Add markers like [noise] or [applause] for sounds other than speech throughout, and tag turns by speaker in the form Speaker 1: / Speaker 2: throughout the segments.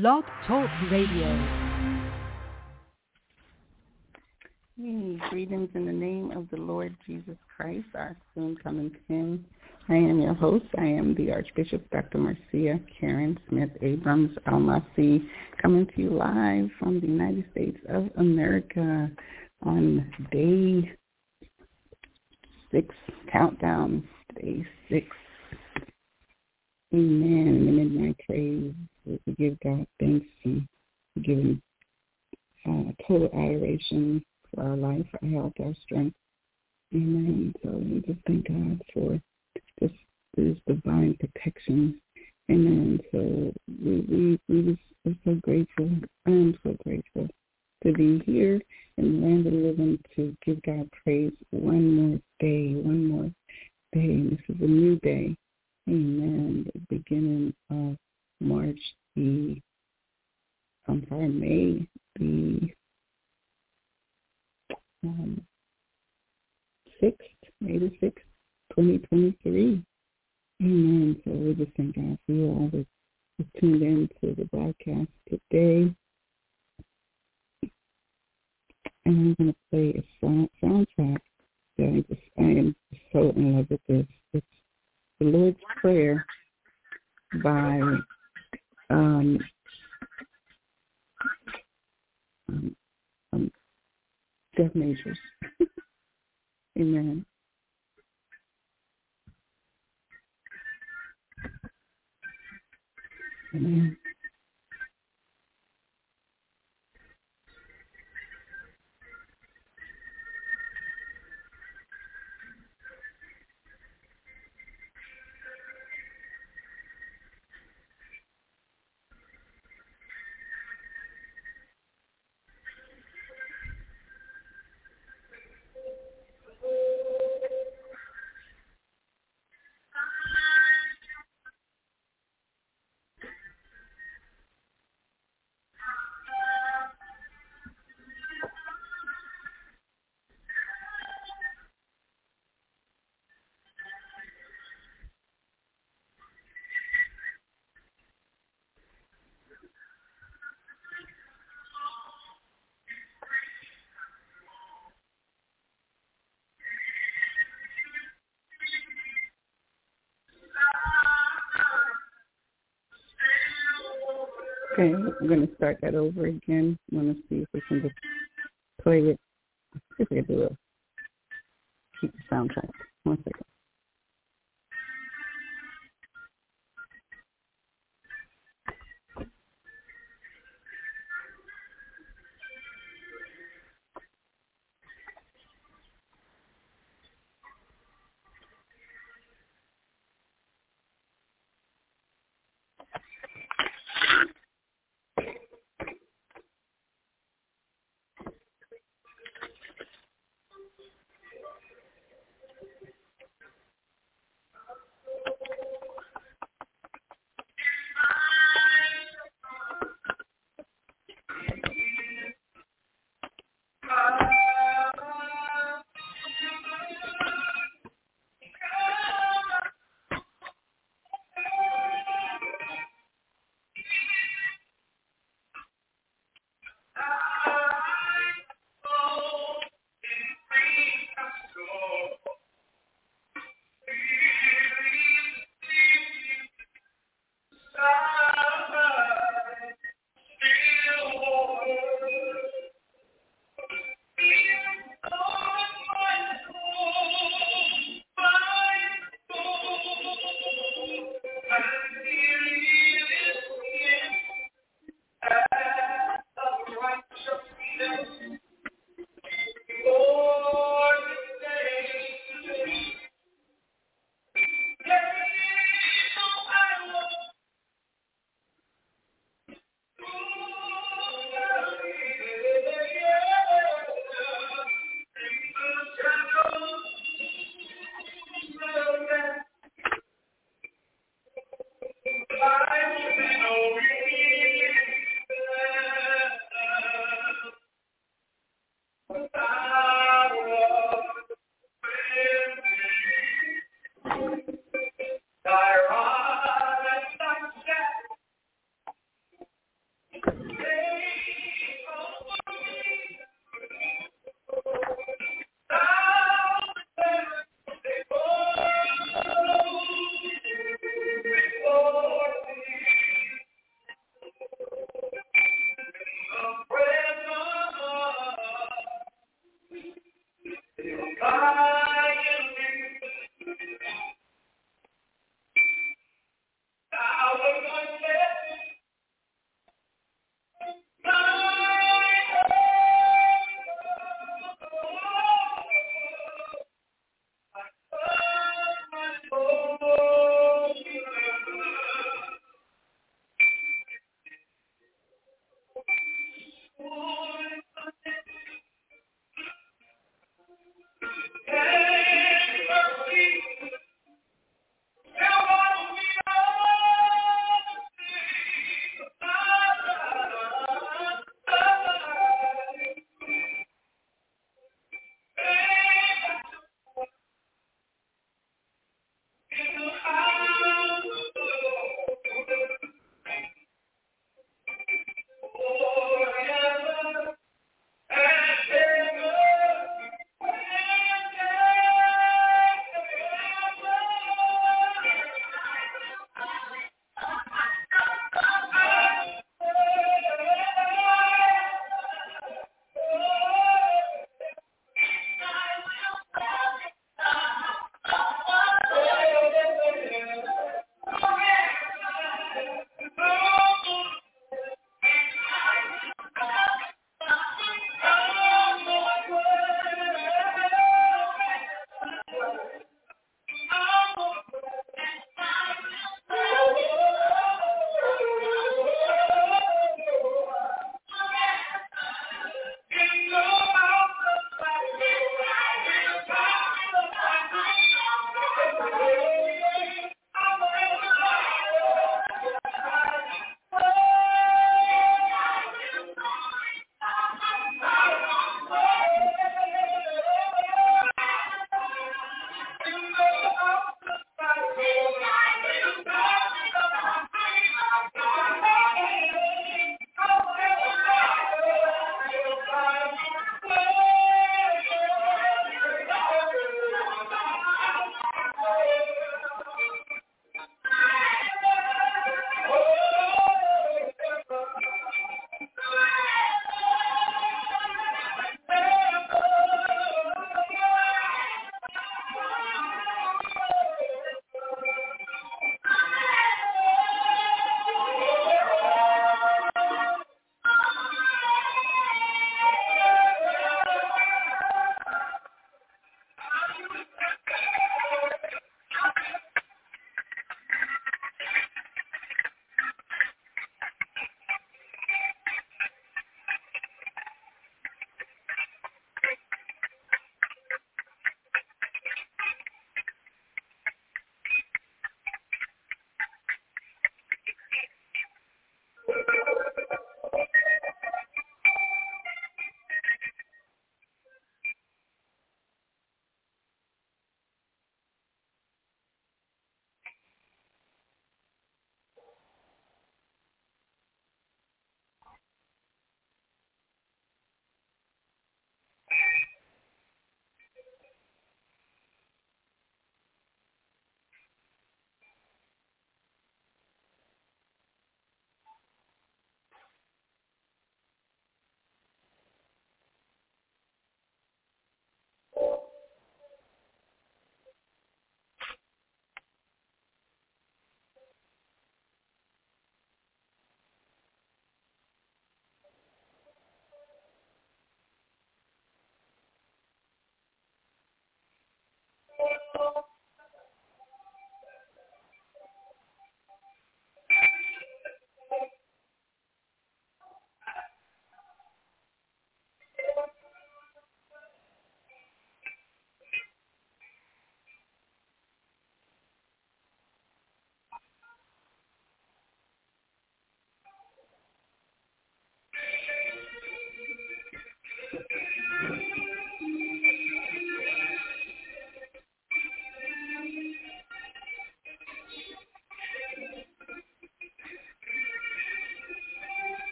Speaker 1: Blog Talk Radio.
Speaker 2: Hey, greetings in the name of the Lord Jesus Christ, our soon coming King. I am your host. I am the Archbishop Dr. Marcia Karen Smith Abrams um, Almasi, coming to you live from the United States of America on day six countdown, day six. Amen. The midnight praise, we give God thanks and give him uh, total adoration for our life, our health, our strength. Amen. So we just thank God for this, this divine protection. Amen. So we we we just are so grateful. I am so grateful to be here in the land of living to give God praise one more day, one more day. This is a new day. Amen. The beginning of March the I'm sorry, May the um, 6th, May the 6th, 2023. Amen. So we just thank God for you all that tuned in to the broadcast today. And I'm going to play a sound, soundtrack that I, just, I am so in love with this. It's the Lord's Prayer by um, um, um, Jeff Majors. [laughs] Amen. Amen. I'm going to start that over again. I'm going to see if we can just play it. See if we can do it. Keep the soundtrack. One second.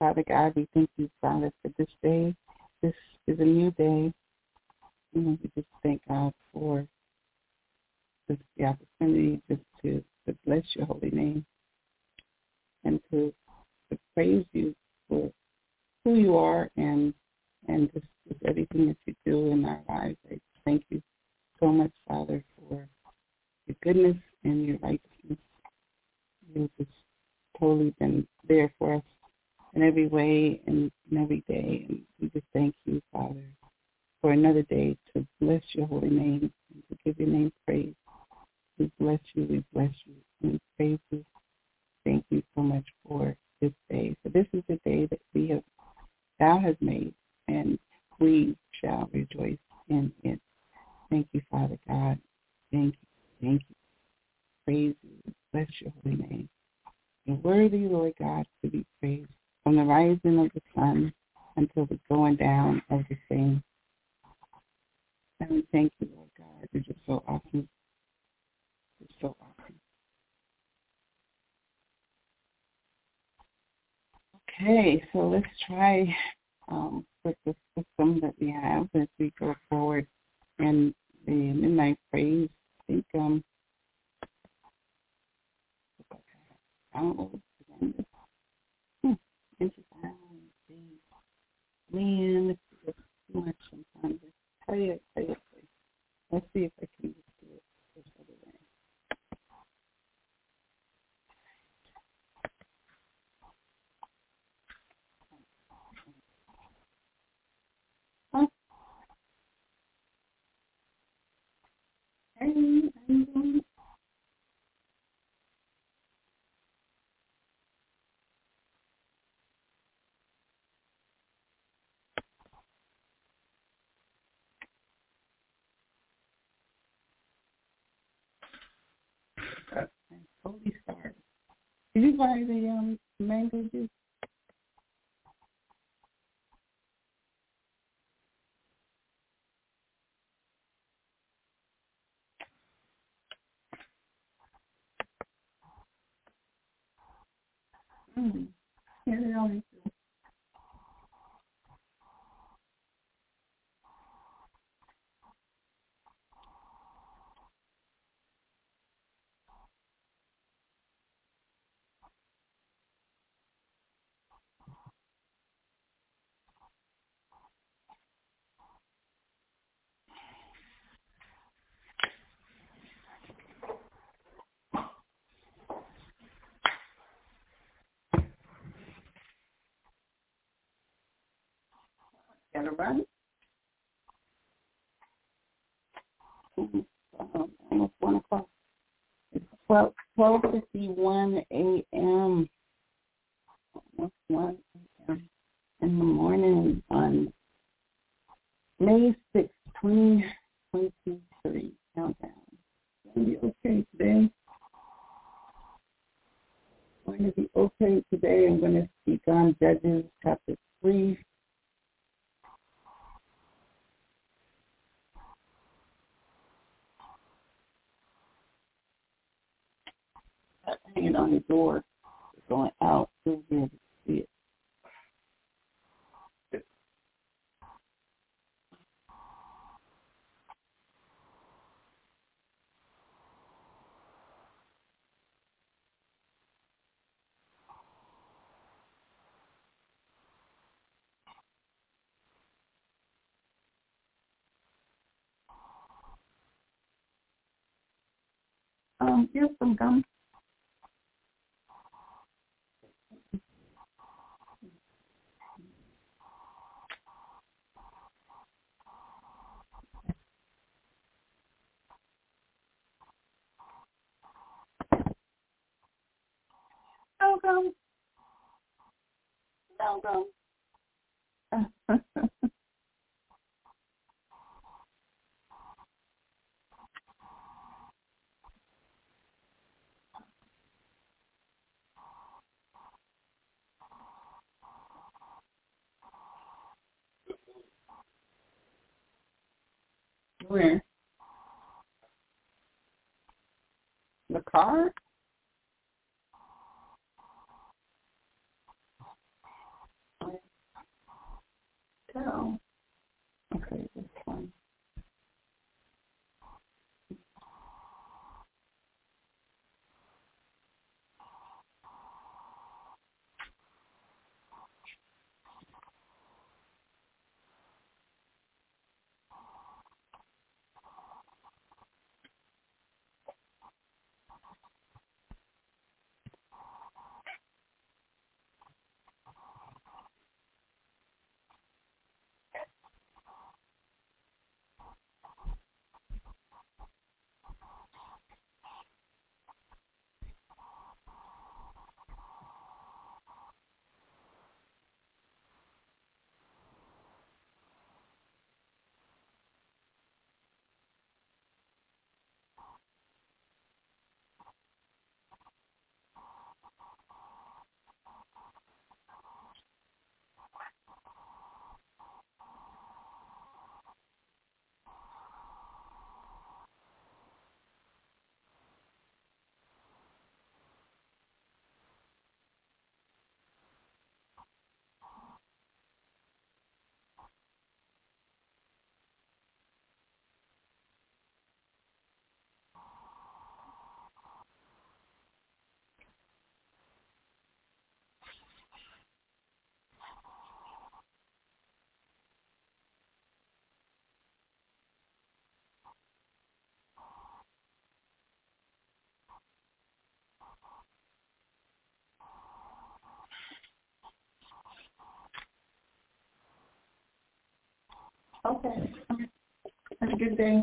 Speaker 2: Father God, we thank you, Father, for this day. This is a new day. And we just thank God for this, the opportunity just to, to bless your holy name totally sorry. Did you buy the um mango juice? Mm. Yeah, they always right? Mm-hmm. Um, almost one o'clock. It's twelve twelve fifty one a.m. Almost one a.m. in the morning on May sixth, twenty twenty three. Countdown. Gonna be okay today. Going to be okay today. I'm going to speak on Judges chapter three. Hanging on the door, going out. You'll be able to see it. Um, here's some gum. No gum. [laughs] Where? The car? Okay. Have a good day.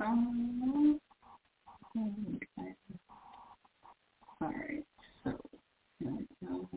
Speaker 2: Um, okay. All right. So, here we go.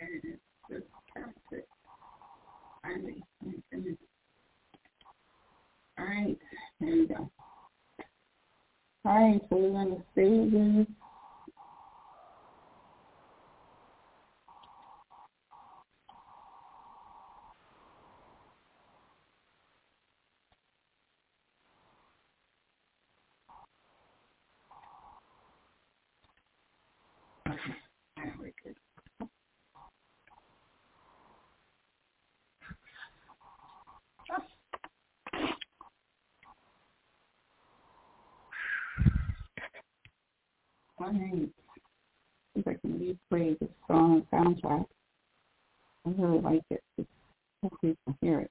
Speaker 2: Here it is. This perfect. My goodness. All right. Here we go. All right. So we're going to save this. See if I can replay the song soundtrack. I really like it. Hopefully you can hear it.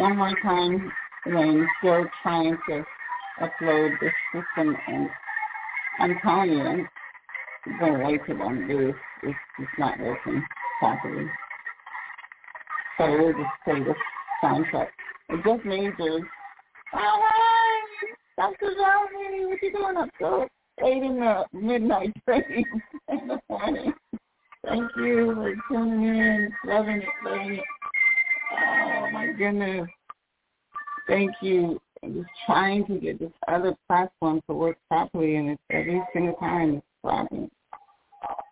Speaker 2: one more time. I'm still trying to upload this system, and I'm telling you, the way to them is it's not working properly. So we'll just play this soundtrack. It just majors. All right, Dr. Johnny, what you doing up so late in the midnight train in the morning? Thank you for tuning in, loving it, loving it. Goodness. Thank you. I'm just trying to get this other platform to work properly and it's every single time it's problem.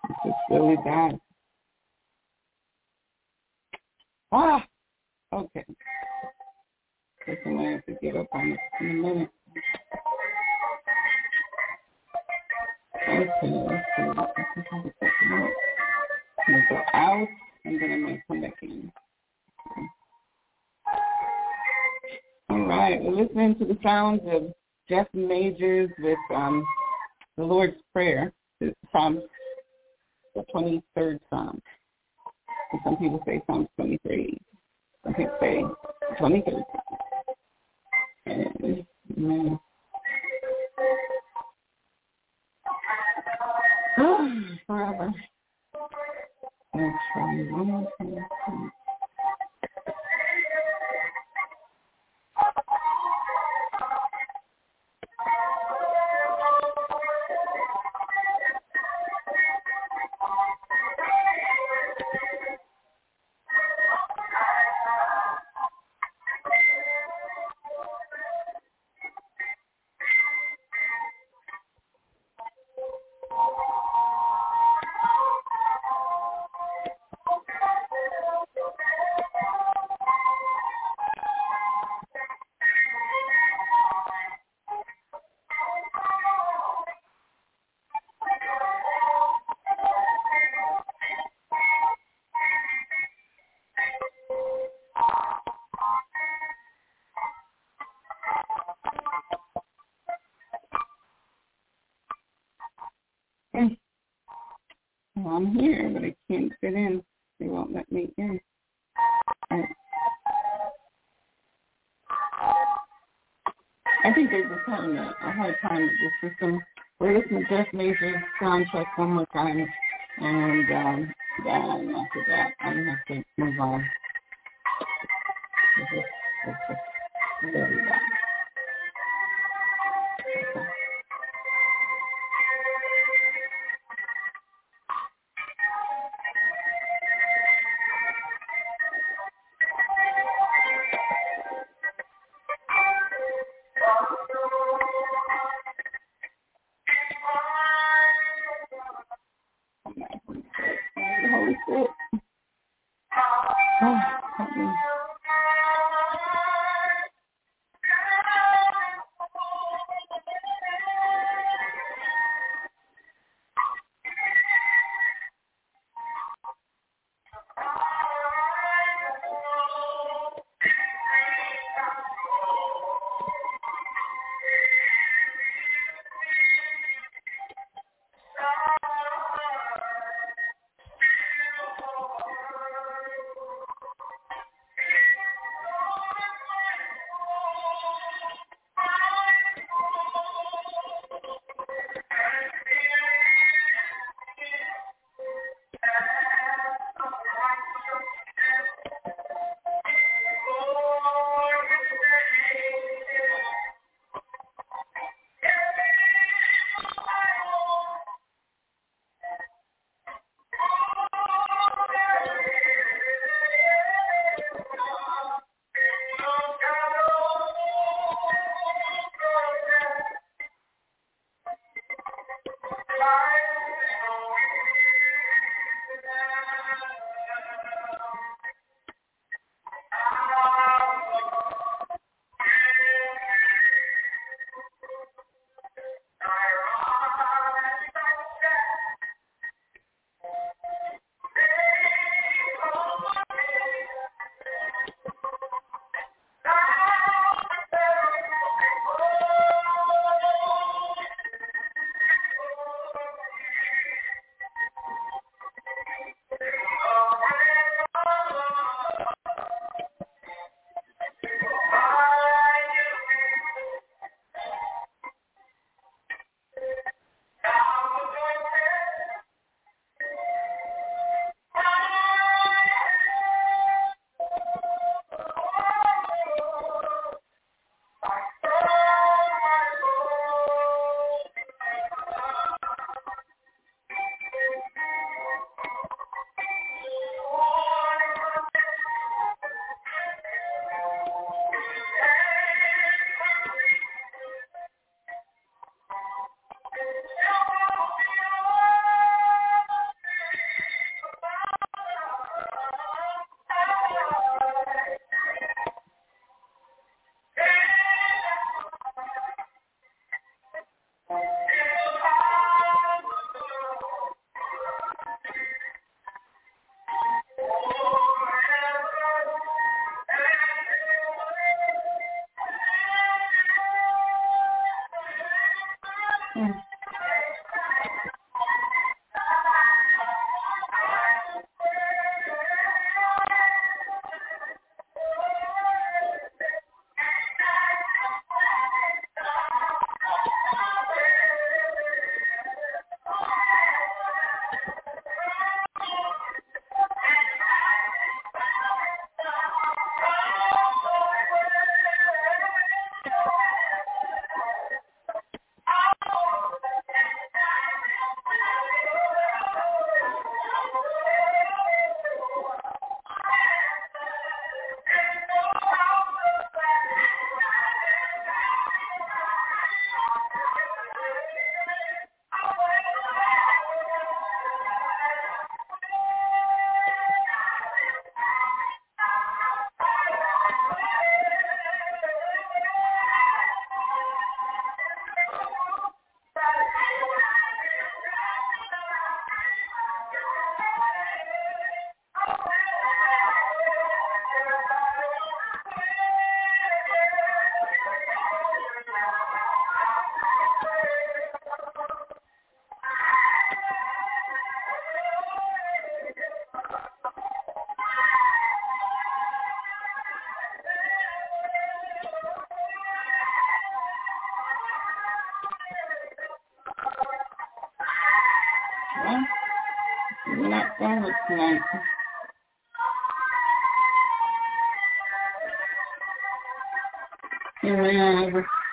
Speaker 2: It's just really bad. Ah okay. Guess I'm gonna have to get up on it in a minute. Okay, let's see. I'm to go out, and then I'm to come back in. All right, we're listening to the sounds of Jeff Majors with um, the Lord's Prayer, Psalm, the 23rd Psalm. And some people say Psalm 23. Some people say 23rd Psalm. Amen. [sighs] Forever. Actually, system. We're listening to soundtrack one more time, and um, then after that, I'm going to move on.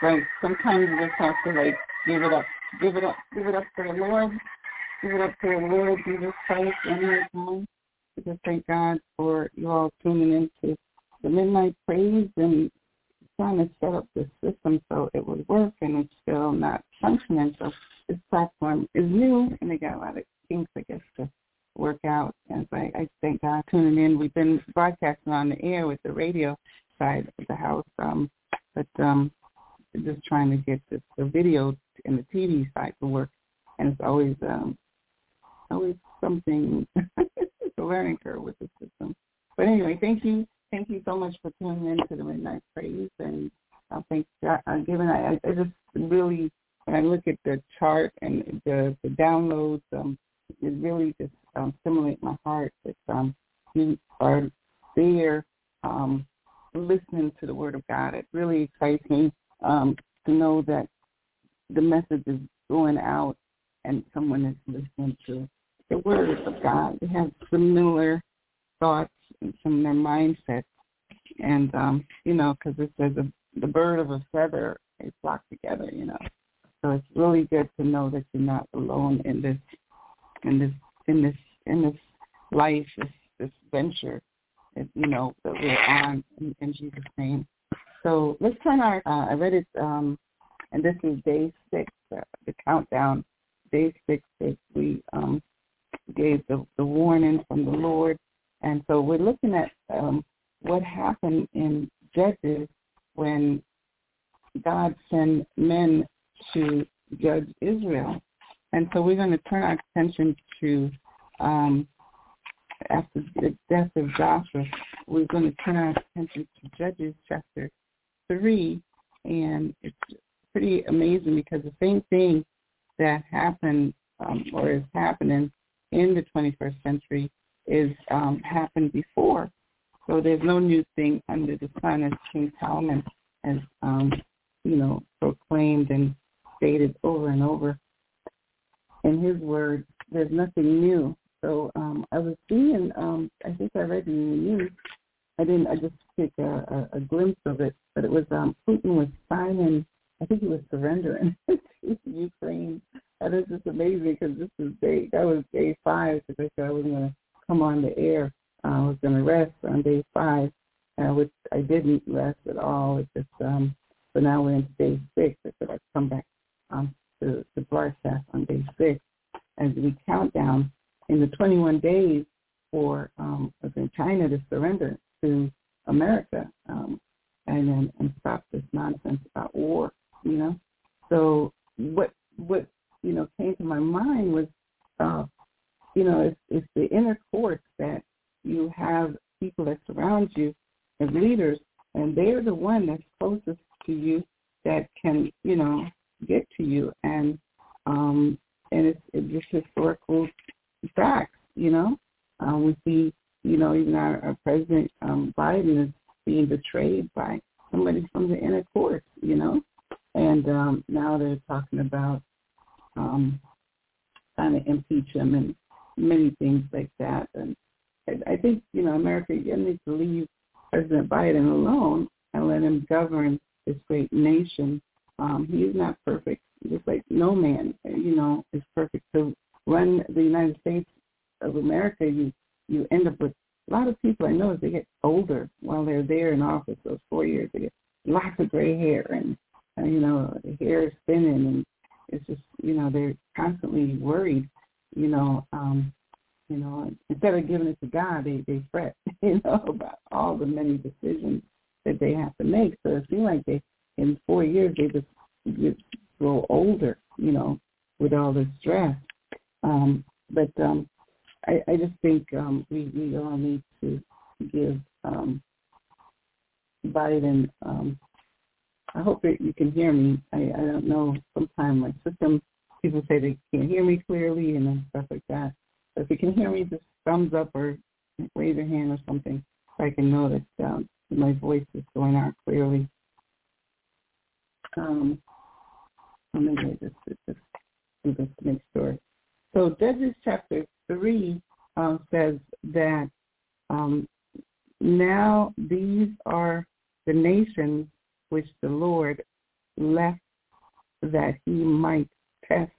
Speaker 2: Like sometimes you just have to like give it up, give it up, give it up to the Lord, give it up to the Lord Jesus Christ and His name. We just thank God for you all tuning into the midnight praise and trying to set up the system so it would work, and it's still not functioning. So this platform is new, and they got a lot of things, I guess, to work out. And so I, I thank God tuning in. We've been broadcasting on the air with the radio side of the house, um, but um, just trying to get the, the video and the TV side to work. And it's always um, always something. [laughs] it's a learning curve with the system. But anyway, thank you, thank you so much for tuning in to the Midnight Praise, and I think uh, given I, I just really when I look at the chart and the the downloads, um, it really just um, stimulate my heart that um, you are there um, listening to the Word of God. It really excites me um, to know that the message is going out and someone is listening to the Word of God. They have similar thoughts and similar mindsets. And, um, you know, because it says a, the bird of a feather, they flock together, you know. So it's really good to know that you're not alone in this in this in this in this life, this this venture, that, you know, that we're on in, in Jesus' name. So let's turn our. Uh, I read it, um, and this is day six, uh, the countdown. Day six that we um, gave the, the warning from the Lord, and so we're looking at um, what happened in Judges when God sent men to judge Israel. And so we're going to turn our attention to um, after the death of Joshua, we're going to turn our attention to Judges chapter 3. And it's pretty amazing because the same thing that happened um, or is happening in the 21st century is um, happened before. So there's no new thing under the sun, as King Solomon has, um, you know, proclaimed and stated over and over in his words. There's nothing new so um, I was seeing, um, I think I read in the news, I didn't, I just took a, a, a glimpse of it, but it was um, Putin was signing, I think he was surrendering [laughs] to Ukraine. And it's just amazing because this is day, that was day five because I said I wasn't going to come on the air. Uh, I was going to rest on day five, uh, which I didn't rest at all. It just, um, so now we're in day six. I said I'd come back um, to, to broadcast on day six as we count down in the 21 days for um, in China to surrender to America um, and then and stop this nonsense about war. You know, so what what you know came to my mind was, uh, you know, it's, it's the inner courts that you have people that surround you as leaders, and they're the one that's closest to you that can you know get to you and um and it's, it's just historical facts, you know. Um, we see, you know, even our, our President um, Biden is being betrayed by somebody from the inner court, you know. And um, now they're talking about um, trying to impeach him and many things like that. And I, I think you know America you need to leave President Biden alone and let him govern this great nation. Um, he is not perfect, just like no man, you know, is perfect. To run the United States of America, you you end up with a lot of people I know as they get older while they're there in office, those four years, they get lots of gray hair and, you know, hair is thinning and it's just, you know, they're constantly worried, you know, um, you know, instead of giving it to God, they, they fret, [laughs] you know, about all the many decisions that they have to make. So it seems like they, in four years, they just, just grow older, you know, with all this stress. Um, but um, I, I just think um, we, we all need to give um, Biden. Um, I hope that you can hear me. I, I don't know. Sometimes my system, people say they can't hear me clearly and stuff like that. But if you can hear me, just thumbs up or raise your hand or something so I can know that um, my voice is going out clearly. Um, let me just, just do this to make sure. So Judges chapter 3 uh, says that um, now these are the nations which the Lord left that he might test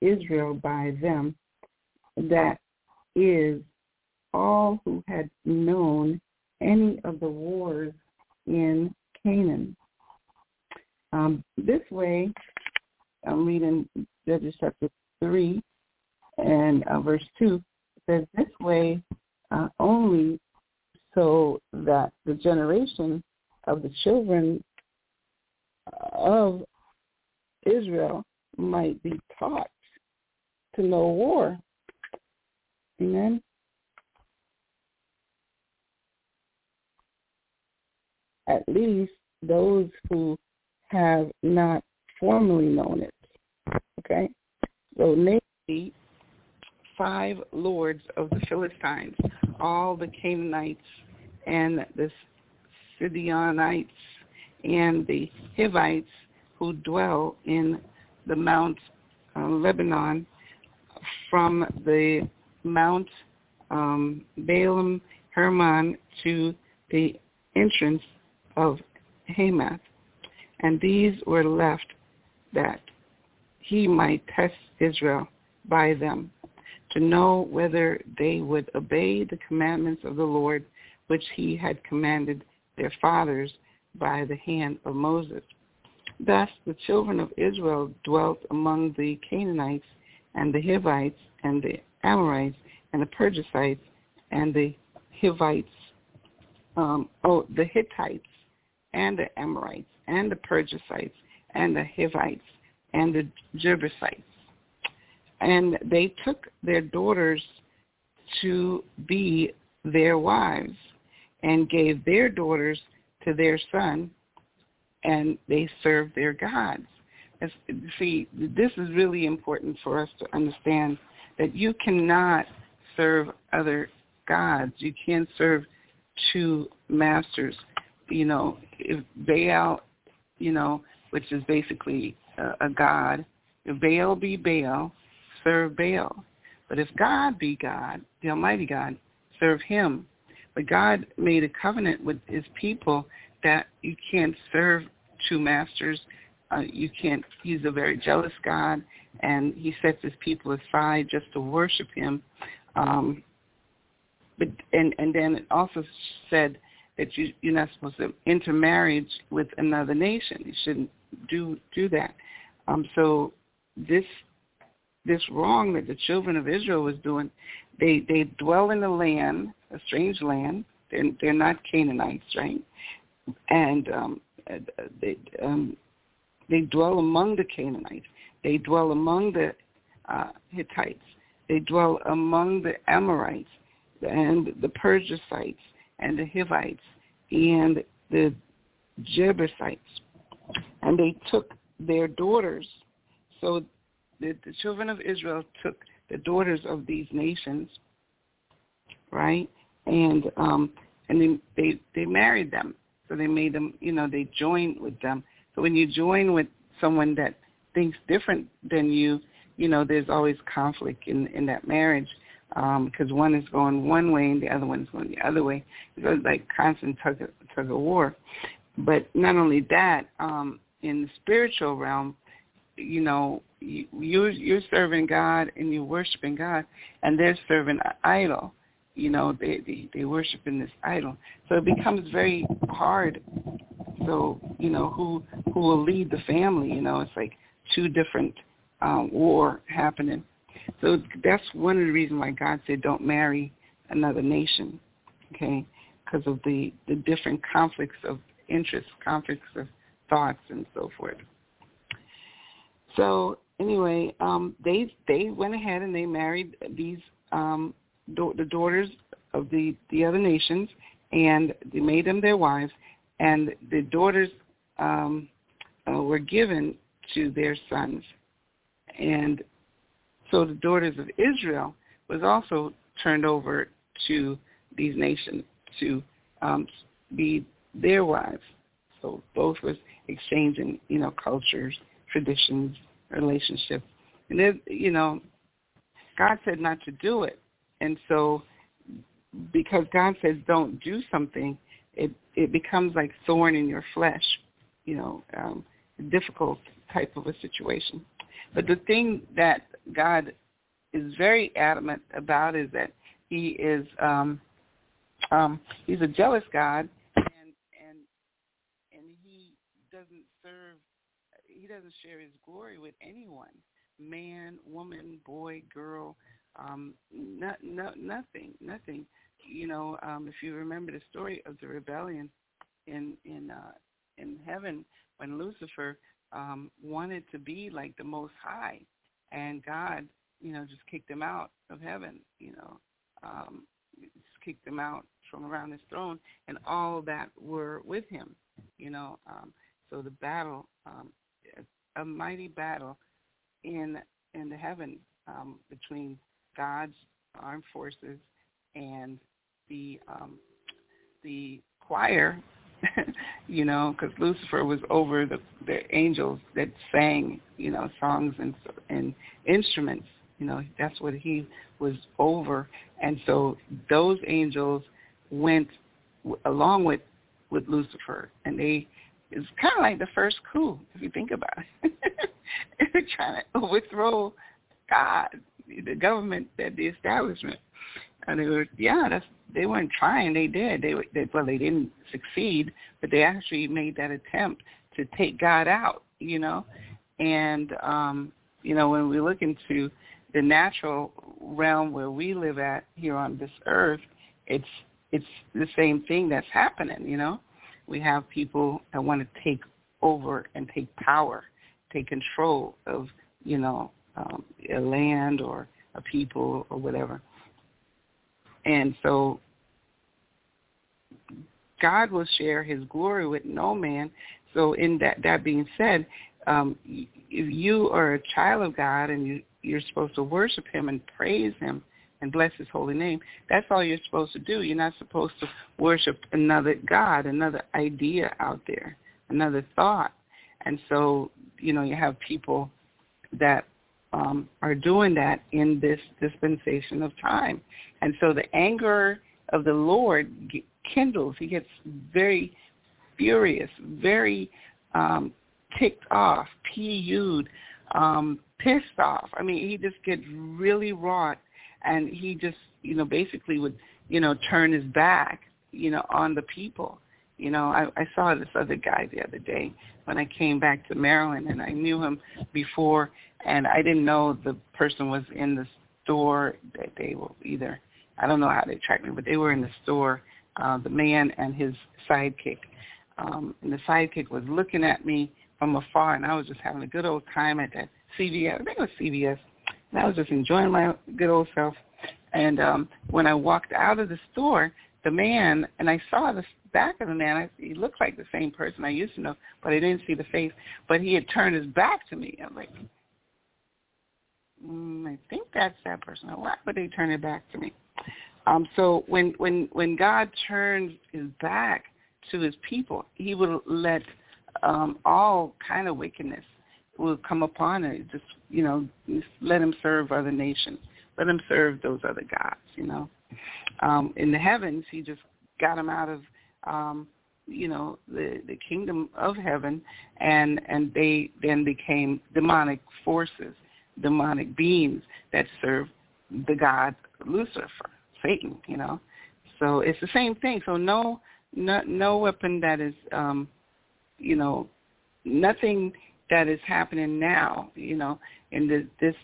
Speaker 2: Israel by them, that is, all who had known any of the wars in Canaan. Um, this way, I'm reading Judges chapter 3 and uh, verse 2, says this way uh, only so that the generation of the children of Israel might be taught to know war. Amen. At least those who have not formally known it. Okay? So namely five lords of the Philistines, all the Canaanites and the Sidonites and the Hivites who dwell in the Mount uh, Lebanon from the Mount um, Balaam Hermon to the entrance of Hamath. And these were left that he might test Israel by them to know whether they would obey the commandments of the Lord which he had commanded their fathers by the hand of Moses. Thus the children of Israel dwelt among the Canaanites and the Hivites and the Amorites and the Perizzites and the Hivites, um, oh, the Hittites and the Amorites and the Perizzites and the Hivites and the Jebusites and they took their daughters to be their wives and gave their daughters to their son and they serve their gods. As, see, this is really important for us to understand that you cannot serve other gods. You can't serve two masters. You know, if Baal, you know, which is basically a, a god, if Baal be Baal, serve Baal. But if God be God, the Almighty God, serve him. But God made a covenant with his people that you can't serve two masters. Uh, you can't, he's a very jealous God, and he sets his people aside just to worship him. Um, but and and then it also said that you you're not supposed to intermarriage with another nation. You shouldn't do do that. Um, so this this wrong that the children of Israel was doing. They they dwell in a land, a strange land. They're they're not Canaanites, right? And um, they um, they dwell among the Canaanites. They dwell among the uh, Hittites. They dwell among the Amorites and the Perizzites and the Hivites and the Jebusites. And they took their daughters. So the, the children of Israel took the daughters of these nations, right? And um, and they, they they married them. So they made them, you know, they joined with them. So when you join with someone that thinks different than you, you know, there's always conflict in in that marriage. because um, one is going one way and the other one is going the other way. It was like constant tug of, tug of war. But not only that, um, in the spiritual realm, you know, you, you're, you're serving God and you're worshiping God, and they're serving an idol. You know, they, they they worship in this idol, so it becomes very hard. So you know, who who will lead the family? You know, it's like two different um, war happening. So that's one of the reasons why God said don't marry another nation, okay? Because of the, the different conflicts of interests, conflicts of thoughts, and so forth. So anyway, um, they they went ahead and they married these um, da- the daughters of the the other nations, and they made them their wives, and the daughters um, uh, were given to their sons, and so the daughters of Israel was also turned over to these nations to um, be their wives. So both was exchanging, you know, cultures, traditions, relationships. And then, you know, God said not to do it. And so because God says don't do something, it, it becomes like thorn in your flesh, you know, um, difficult type of a situation. But the thing that God is very adamant about is that he is um, um, he's a jealous God, and and and he doesn't serve. He doesn't share his glory with anyone, man, woman, boy, girl, um, no, nothing, nothing. You know, um, if you remember the story of the rebellion in in uh, in heaven when Lucifer um, wanted to be like the Most High, and God, you know, just kicked him out of heaven. You know, um, just kicked him out from around his throne, and all that were with him. You know, um, so the battle, um, a mighty battle in in the heaven um, between God's armed forces and the um, the choir [laughs] you know, because Lucifer was over the the angels that sang, you know, songs and and instruments. You know, that's what he was over, and so those angels went w- along with with Lucifer, and they it's kind of like the first coup, if you think about it. [laughs] They're trying to overthrow God, the government, that the establishment. And they were, yeah, that's they weren't trying. They did. They, they well, they didn't succeed, but they actually made that attempt to take God out. You know, and um, you know when we look into the natural realm where we live at here on this earth, it's it's the same thing that's happening. You know, we have people that want to take over and take power, take control of you know um, a land or a people or whatever and so God will share his glory with no man. So in that, that being said, um, if you are a child of God and you, you're supposed to worship him and praise him and bless his holy name, that's all you're supposed to do. You're not supposed to worship another God, another idea out there, another thought. And so, you know, you have people that um, are doing that in this dispensation of time. And so the anger of the Lord kindles. He gets very furious, very um, ticked off, pu um, pissed off. I mean, he just gets really wrought, and he just, you know, basically would, you know, turn his back, you know, on the people. You know, I, I saw this other guy the other day when I came back to Maryland, and I knew him before, and I didn't know the person was in the store that they were either. I don't know how they tracked me, but they were in the store, uh, the man and his sidekick. Um, and the sidekick was looking at me from afar, and I was just having a good old time at that CVS. I think it was CVS. And I was just enjoying my good old self. And um, when I walked out of the store, the man, and I saw the back of the man. I, he looked like the same person I used to know, but I didn't see the face. But he had turned his back to me. I'm like, mm, I think that's that person. Why would they turn it back to me? Um, so when when when God turns his back to his people, he will let um, all kind of wickedness will come upon it. Just you know, just let him serve other nations let them serve those other gods. You know, um, in the heavens, he just got them out of um, you know the the kingdom of heaven, and and they then became demonic forces, demonic beings that serve the god Lucifer, Satan. You know, so it's the same thing. So no no no weapon that is um, you know nothing that is happening now. You know in the, this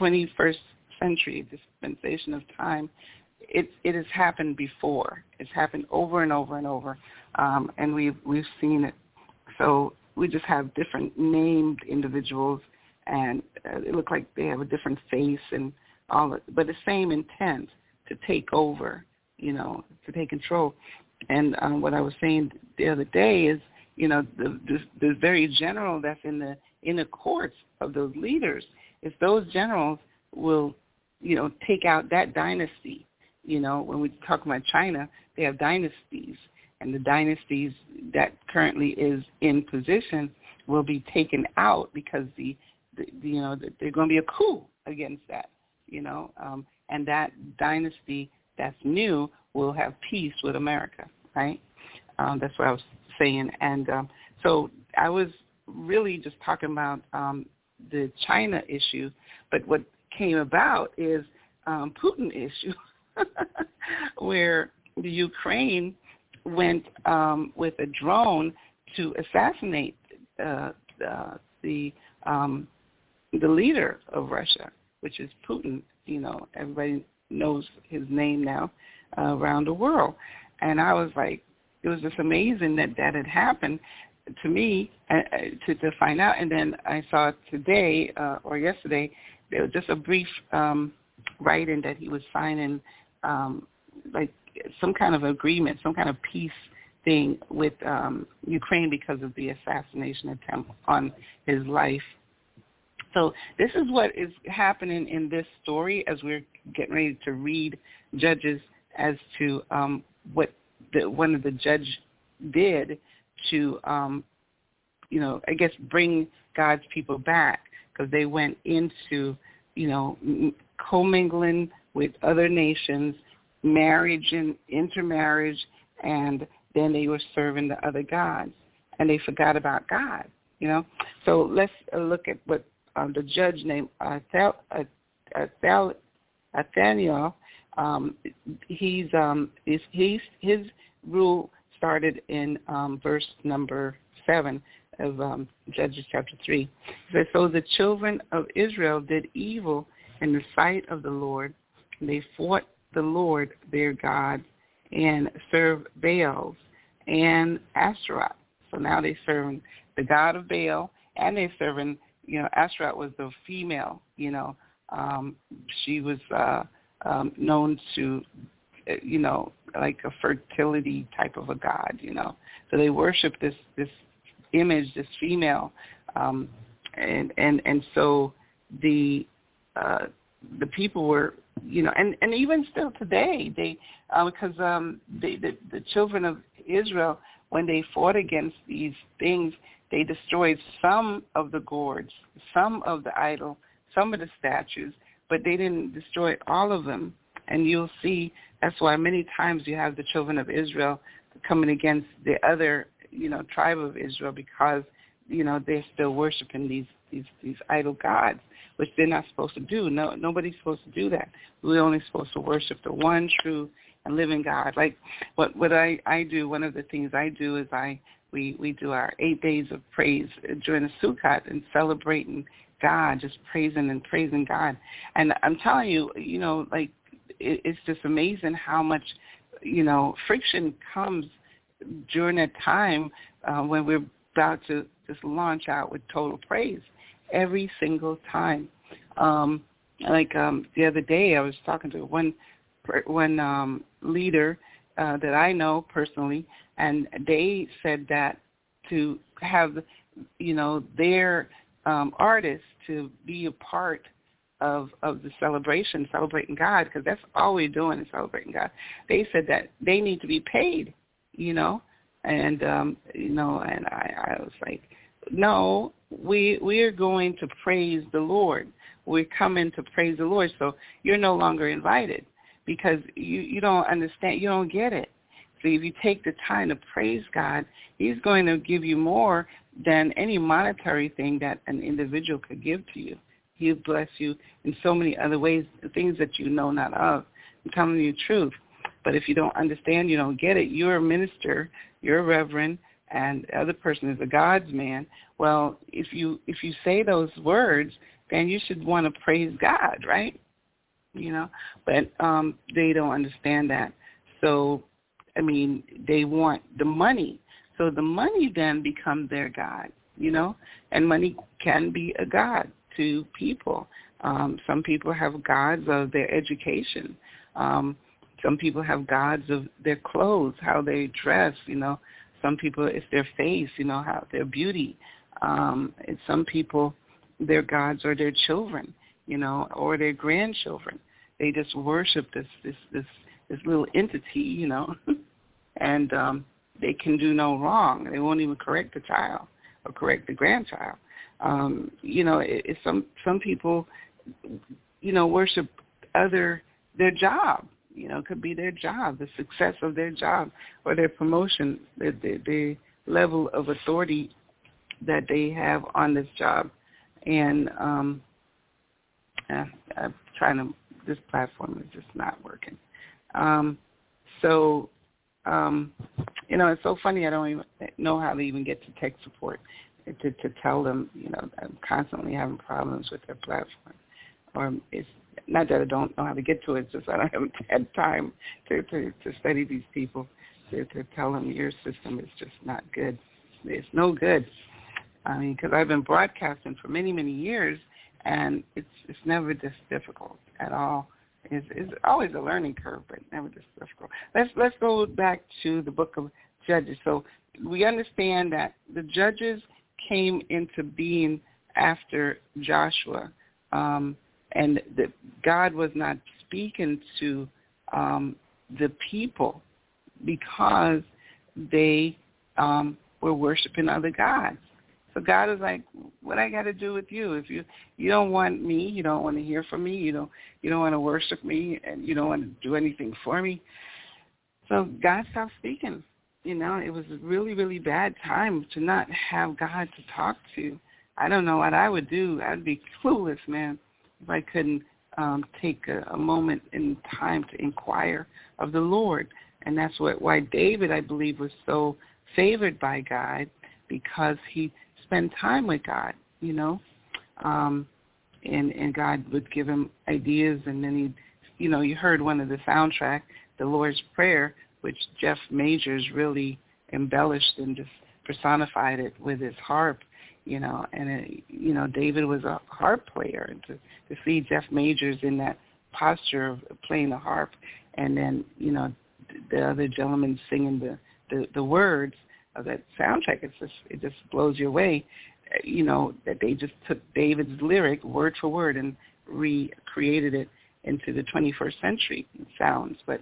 Speaker 2: 21st century dispensation of time, it it has happened before. It's happened over and over and over, um, and we've we've seen it. So we just have different named individuals, and uh, it look like they have a different face and all, it, but the same intent to take over, you know, to take control. And um, what I was saying the other day is, you know, the, the the very general that's in the in the courts of those leaders, if those generals will, you know, take out that dynasty, you know, when we talk about China, they have dynasties, and the dynasties that currently is in position will be taken out because the, the you know, there's going to be a coup against that, you know, um, and that dynasty that's new will have peace with America, right? Um, that's what I was saying, and um, so I was really just talking about um, the China issue, but what came about is um, Putin issue, [laughs] where the Ukraine went um, with a drone to assassinate uh, the the, um, the leader of Russia, which is Putin. You know, everybody knows his name now uh, around the world, and I was like, it was just amazing that that had happened, to me uh, uh, to to find out. And then I saw today uh, or yesterday there was just a brief um, writing that he was signing um, like some kind of agreement, some kind of peace thing with um, Ukraine because of the assassination attempt on his life. So this is what is happening in this story as we're getting ready to read Judges as to um, what the, one of the judge did to, um, you know, I guess bring God's people back because they went into, you know, commingling with other nations, marriage and intermarriage, and then they were serving the other gods, and they forgot about God. You know, so let's look at what um, the judge named Athel, Athel, Athaniel. Um, he's um, is he's his rule started in um, verse number 7 of um, Judges chapter 3. It says, So the children of Israel did evil in the sight of the Lord. They fought the Lord their God and served Baals and Ashtaroth. So now they're serving the God of Baal and they're serving, you know, Ashtaroth was the female, you know, um, she was uh, um, known to you know, like a fertility type of a god, you know. So they worship this this image, this female, um, and and and so the uh, the people were, you know, and and even still today, they uh, because um, the the children of Israel when they fought against these things, they destroyed some of the gourds, some of the idol, some of the statues, but they didn't destroy all of them. And you'll see that's why many times you have the children of Israel coming against the other, you know, tribe of Israel because, you know, they're still worshiping these these these idol gods, which they're not supposed to do. No, nobody's supposed to do that. We're only supposed to worship the one true and living God. Like what what I I do. One of the things I do is I we we do our eight days of praise during the Sukkot and celebrating God, just praising and praising God. And I'm telling you, you know, like it, it's just amazing how much you know friction comes during that time uh, when we're about to just launch out with total praise every single time. Um, like um, the other day, I was talking to one one um, leader uh, that I know personally, and they said that to have you know their um, artists to be a part of of the celebration, celebrating God, because that's all we're doing is celebrating God. They said that they need to be paid, you know, and um, you know, and I, I was like, no, we we are going to praise the Lord. We're coming to praise the Lord. So you're no longer invited because you you don't understand. You don't get it. So if you take the time to praise God, He's going to give you more than any monetary thing that an individual could give to you. He'll bless you in so many other ways, things that you know not of. I'm telling you the truth. But if you don't understand, you don't get it, you're a minister, you're a reverend, and the other person is a God's man. Well, if you if you say those words, then you should want to praise God, right? You know, but um they don't understand that. So, I mean, they want the money. So the money then becomes their God, you know, and money can be a God to people. Um, some people have gods of their education. Um, some people have gods of their clothes, how they dress, you know. Some people it's their face, you know, how their beauty. Um, and some people their gods are their children, you know, or their grandchildren. They just worship this this this this little entity, you know, [laughs] and um, they can do no wrong. They won't even correct the child or correct the grandchild. Um, you know, it, it's some some people, you know, worship other their job. You know, it could be their job, the success of their job, or their promotion, the, the, the level of authority that they have on this job. And um, I'm trying to. This platform is just not working. Um, so, um, you know, it's so funny. I don't even know how to even get to tech support to to tell them, you know, I'm constantly having problems with their platform, or it's not that I don't know how to get to it, it's just I haven't have [laughs] had time to to, to study these people to to tell them your system is just not good. It's no good. I mean, because I've been broadcasting for many many years, and it's it's never this difficult at all. It's, it's always a learning curve, but never this difficult. Let's let's go back to the book of Judges. So we understand that the judges came into being after Joshua, um, and that God was not speaking to um, the people because they um, were worshiping other gods. So God is like, what I got to do with you? If you you don't want me, you don't want to hear from me, you don't you don't want to worship me, and you don't want to do anything for me. So God stopped speaking you know, it was a really, really bad time to not have God to talk to. I don't know what I would do. I'd be [laughs] clueless, man, if I couldn't um, take a, a moment in time to inquire of the Lord. And that's what why David, I believe, was so favored by God because he spent time with God, you know. Um, and and God would give him ideas and then he you know, you heard one of the soundtrack, the Lord's Prayer, which Jeff Majors really embellished and just personified it with his harp, you know, and it, you know David was a harp player, and to to see Jeff Majors in that posture of playing the harp, and then you know the other gentleman singing the the, the words of that soundtrack, it's just it just blows you away, you know that they just took David's lyric word for word and recreated it into the 21st century sounds, but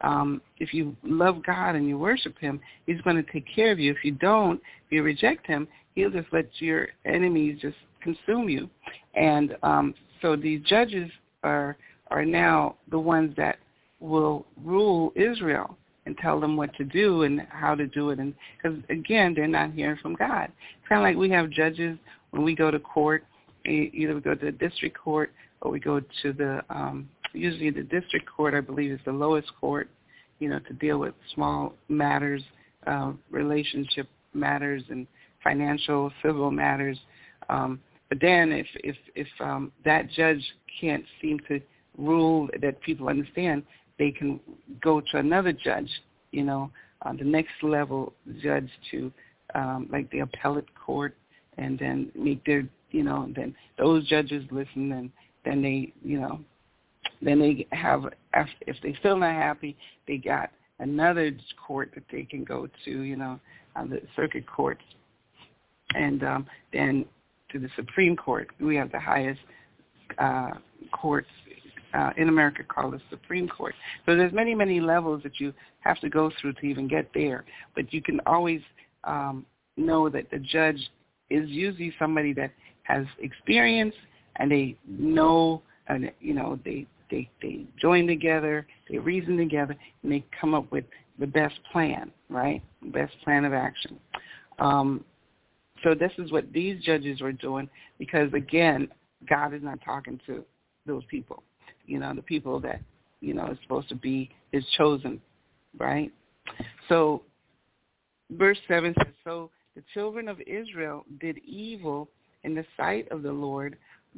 Speaker 2: um, if you love God and you worship him, he's going to take care of you. If you don't, if you reject him, he'll just let your enemies just consume you. And um, so these judges are are now the ones that will rule Israel and tell them what to do and how to do it. And because again, they're not hearing from God. It's kind of like we have judges when we go to court. Either we go to the district court or we go to the um, usually the district court, I believe, is the lowest court, you know, to deal with small matters, uh, relationship matters, and financial, civil matters. Um, but then, if if if um, that judge can't seem to rule that people understand, they can go to another judge, you know, uh, the next level judge to um, like the appellate court, and then make their, you know, then those judges listen, and then they, you know, then they have, if they still not happy, they got another court that they can go to, you know, on the circuit courts, and um, then to the Supreme Court. We have the highest uh, courts uh, in America called the Supreme Court. So there's many, many levels that you have to go through to even get there. But you can always um, know that the judge is usually somebody that has experience and they know, and you know, they they they join together, they reason together, and they come up with the best plan, right? Best plan of action. Um, so this is what these judges were doing because again, God is not talking to those people. You know, the people that you know is supposed to be his chosen, right? So verse seven says, so the children of Israel did evil in the sight of the Lord.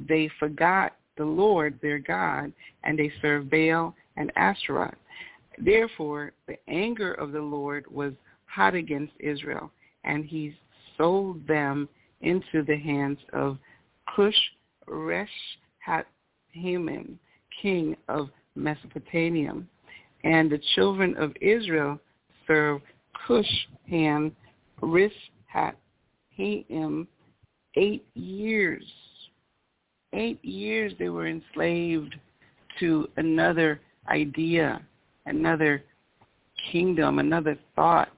Speaker 2: They forgot the Lord their God, and they served Baal and Ashtaroth. Therefore, the anger of the Lord was hot against Israel, and he sold them into the hands of Cush Resh Haman, king of Mesopotamia. And the children of Israel served Cushhan Haim eight years. Eight years they were enslaved to another idea, another kingdom, another thought,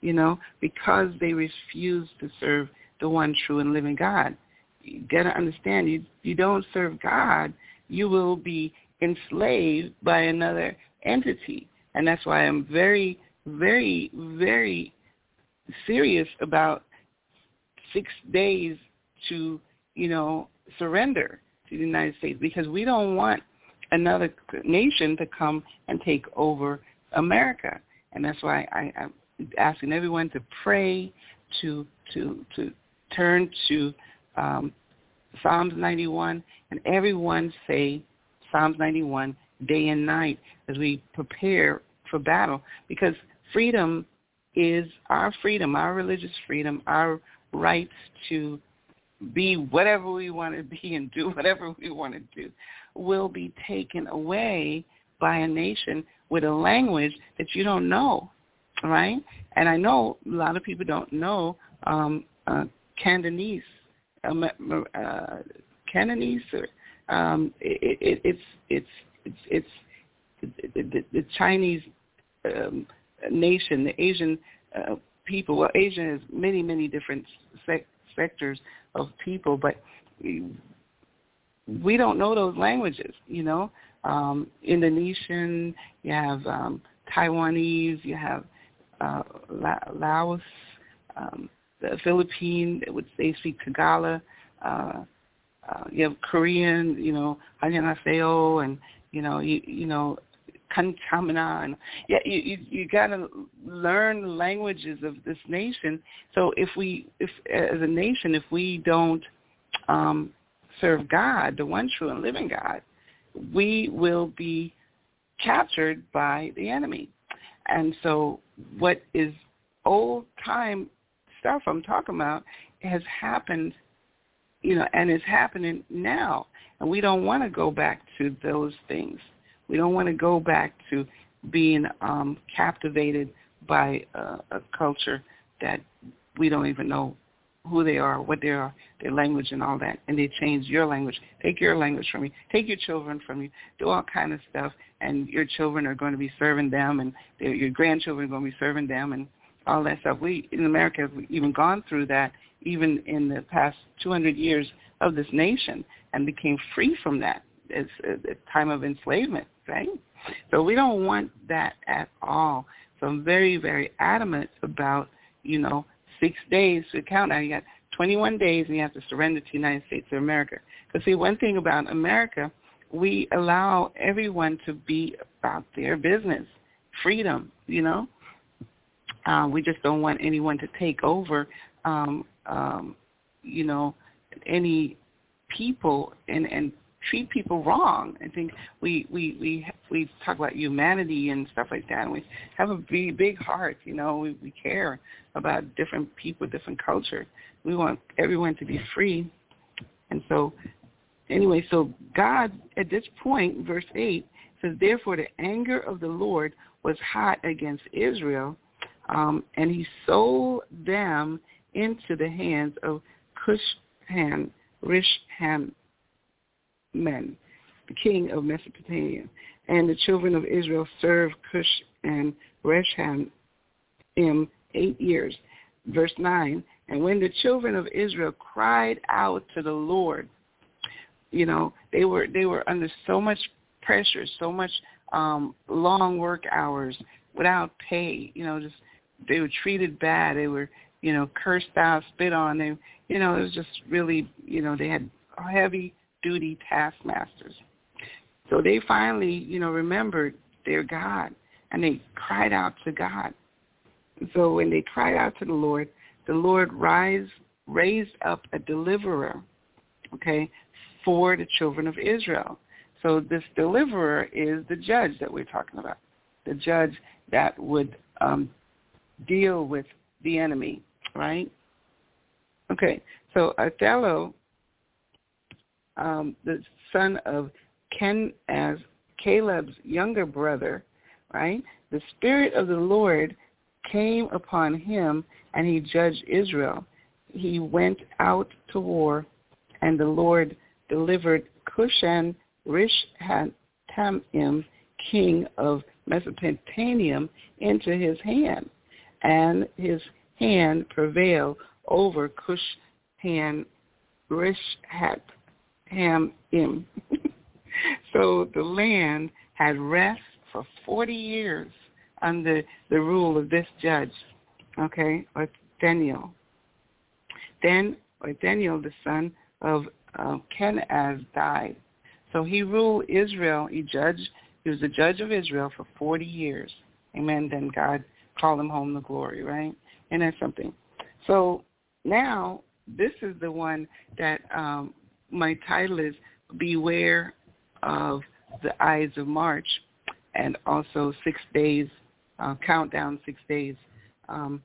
Speaker 2: you know, because they refused to serve the one true and living God. You got to understand, you you don't serve God, you will be enslaved by another entity, and that's why I'm very, very, very serious about six days to, you know, surrender to the United States because we don't want another nation to come and take over America. And that's why I, I'm asking everyone to pray, to to to turn to um, Psalms 91, and everyone say Psalms 91 day and night as we prepare for battle because freedom is our freedom, our religious freedom, our rights to be whatever we want to be and do [laughs] whatever we want to do will be taken away by a nation with a language that you don't know, right? And I know a lot of people don't know um, uh, Cantonese, um, uh, Cantonese, or um, it, it, it's it's it's it's the, the Chinese um, nation, the Asian uh, people. Well, Asia has many many different sec- sectors of people, but we don't know those languages, you know. Um, Indonesian, you have um, Taiwanese, you have uh, La- Laos, um, the Philippine, which they speak Tagalog. Uh, uh, you have Korean, you know, Annyeonghaseyo, and you know, you you know, Kanchamana, and yeah, you you, you got to learn the languages of this nation. So if we, if as a nation, if we don't um, serve God, the one true and living God, we will be captured by the enemy. And so what is old time stuff I'm talking about has happened, you know, and is happening now. And we don't want to go back to those things. We don't want to go back to being um, captivated by uh, a culture that we don't even know who they are, what they are, their language and all that, and they change your language. Take your language from you. Take your children from you. Do all kind of stuff, and your children are going to be serving them, and your grandchildren are going to be serving them, and all that stuff. We in America have even gone through that, even in the past 200 years of this nation, and became free from that. It's a time of enslavement, right? So we don't want that at all. So I'm very, very adamant about, you know, six days to count. Now you got 21 days and you have to surrender to the United States of America. Because see, one thing about America, we allow everyone to be about their business, freedom, you know. Uh, we just don't want anyone to take over, um, um, you know, any people and, and treat people wrong. I think we we we we talk about humanity and stuff like that. And we have a big big heart, you know. We we care about different people, different culture. We want everyone to be free. And so, anyway, so God at this point, verse eight says, therefore the anger of the Lord was hot against Israel, um, and he sold them into the hands of Cushhan, Rishham, men, the king of Mesopotamia. And the children of Israel served Cush and Reshan in eight years. Verse 9, And when the children of Israel cried out to the Lord, you know, they were they were under so much pressure, so much um long work hours without pay, you know, just they were treated bad. They were, you know, cursed out, spit on. They, you know, it was just really, you know, they had heavy duty taskmasters. So they finally, you know, remembered their God and they cried out to God. So when they cried out to the Lord, the Lord rise, raised up a deliverer, okay, for the children of Israel. So this deliverer is the judge that we're talking about, the judge that would um, deal with the enemy, right? Okay, so Othniel, um, the son of Ken as Caleb's younger brother, right? The Spirit of the Lord came upon him and he judged Israel. He went out to war and the Lord delivered Cushan Rishathaim, king of Mesopotamia, into his hand. And his hand prevailed over Cushan Rishathaim. [laughs] so the land had rest for 40 years under the rule of this judge, okay, or Daniel. Then Othniel, the son of uh, Kenaz, died. So he ruled Israel. He judged. He was the judge of Israel for 40 years. Amen. Then God called him home the glory, right? And that's something. So now this is the one that um, my title is Beware of the Ides of March and also six days, uh, countdown six days. Um,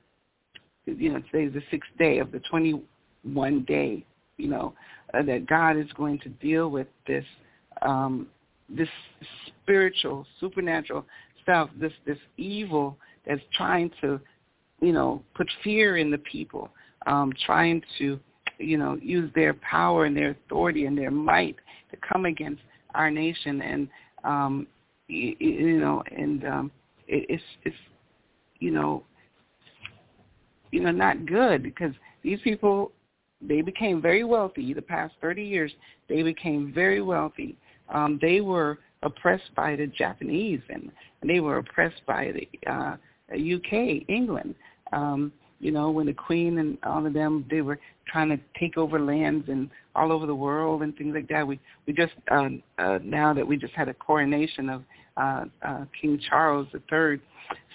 Speaker 2: you know, today's the sixth day of the 21 day, you know, uh, that God is going to deal with this, um, this spiritual, supernatural stuff, this, this evil that's trying to, you know, put fear in the people, um, trying to, you know, use their power and their authority and their might to come against our nation. And um, you, you know, and um, it, it's it's you know, you know, not good because these people they became very wealthy the past 30 years. They became very wealthy. Um, they were oppressed by the Japanese and, and they were oppressed by the uh, UK, England. Um, you know, when the Queen and all of them, they were trying to take over lands and all over the world and things like that. We we just uh, uh, now that we just had a coronation of uh, uh, King Charles III,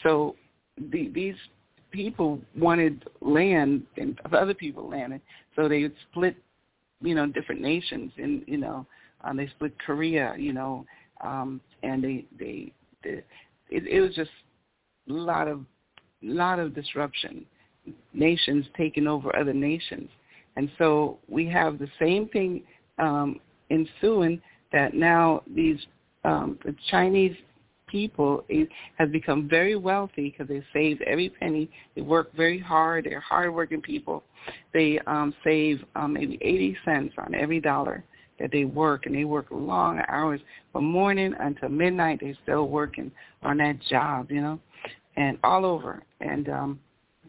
Speaker 2: so the, these people wanted land and other people land, so they would split, you know, different nations, and you know, um, they split Korea, you know, um, and they they, they it, it was just lot of lot of disruption nations taking over other nations. And so we have the same thing um, ensuing that now these um, the Chinese people have become very wealthy because they saved every penny. They work very hard. They're hardworking people. They um, save um, maybe 80 cents on every dollar that they work, and they work long hours from morning until midnight. They're still working on that job, you know, and all over. And um,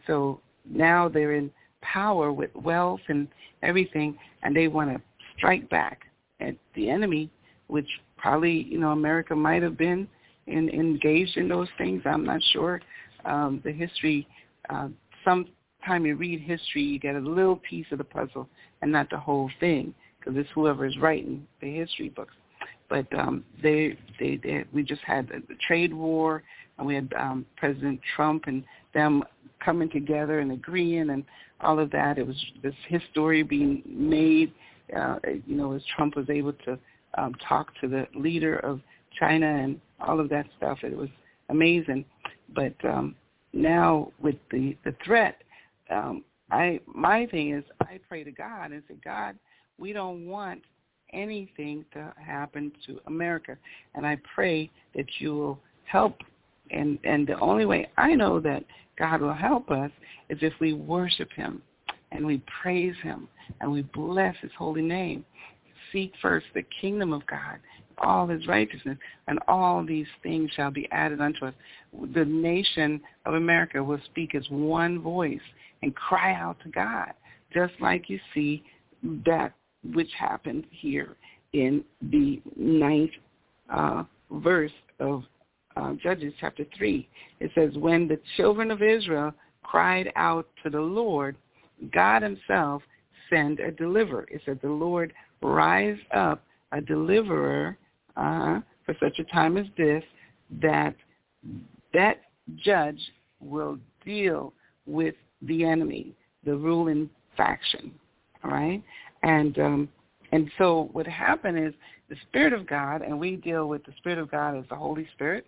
Speaker 2: so now they're in power with wealth and everything, and they want to strike back at the enemy, which probably you know America might have been in, engaged in those things. I'm not sure. Um, the history, uh, sometime you read history, you get a little piece of the puzzle and not the whole thing, because it's whoever is writing the history books. But um, they, they, they, we just had the, the trade war, we had um, President Trump and them coming together and agreeing and all of that. It was this history being made, uh, you know, as Trump was able to um, talk to the leader of China and all of that stuff. It was amazing. But um, now with the the threat, um, I my thing is I pray to God and say, God, we don't want anything to happen to America, and I pray that you will help. And and the only way I know that God will help us is if we worship him and we praise him and we bless his holy name. Seek first the kingdom of God, all his righteousness, and all these things shall be added unto us. The nation of America will speak as one voice and cry out to God, just like you see that which happened here in the ninth uh, verse of uh, Judges chapter 3. It says, when the children of Israel cried out to the Lord, God himself sent a deliverer. It said, the Lord rise up a deliverer uh, for such a time as this, that that judge will deal with the enemy, the ruling faction. All right? And um, and so what happened is the Spirit of God, and we deal with the Spirit of God as the Holy Spirit,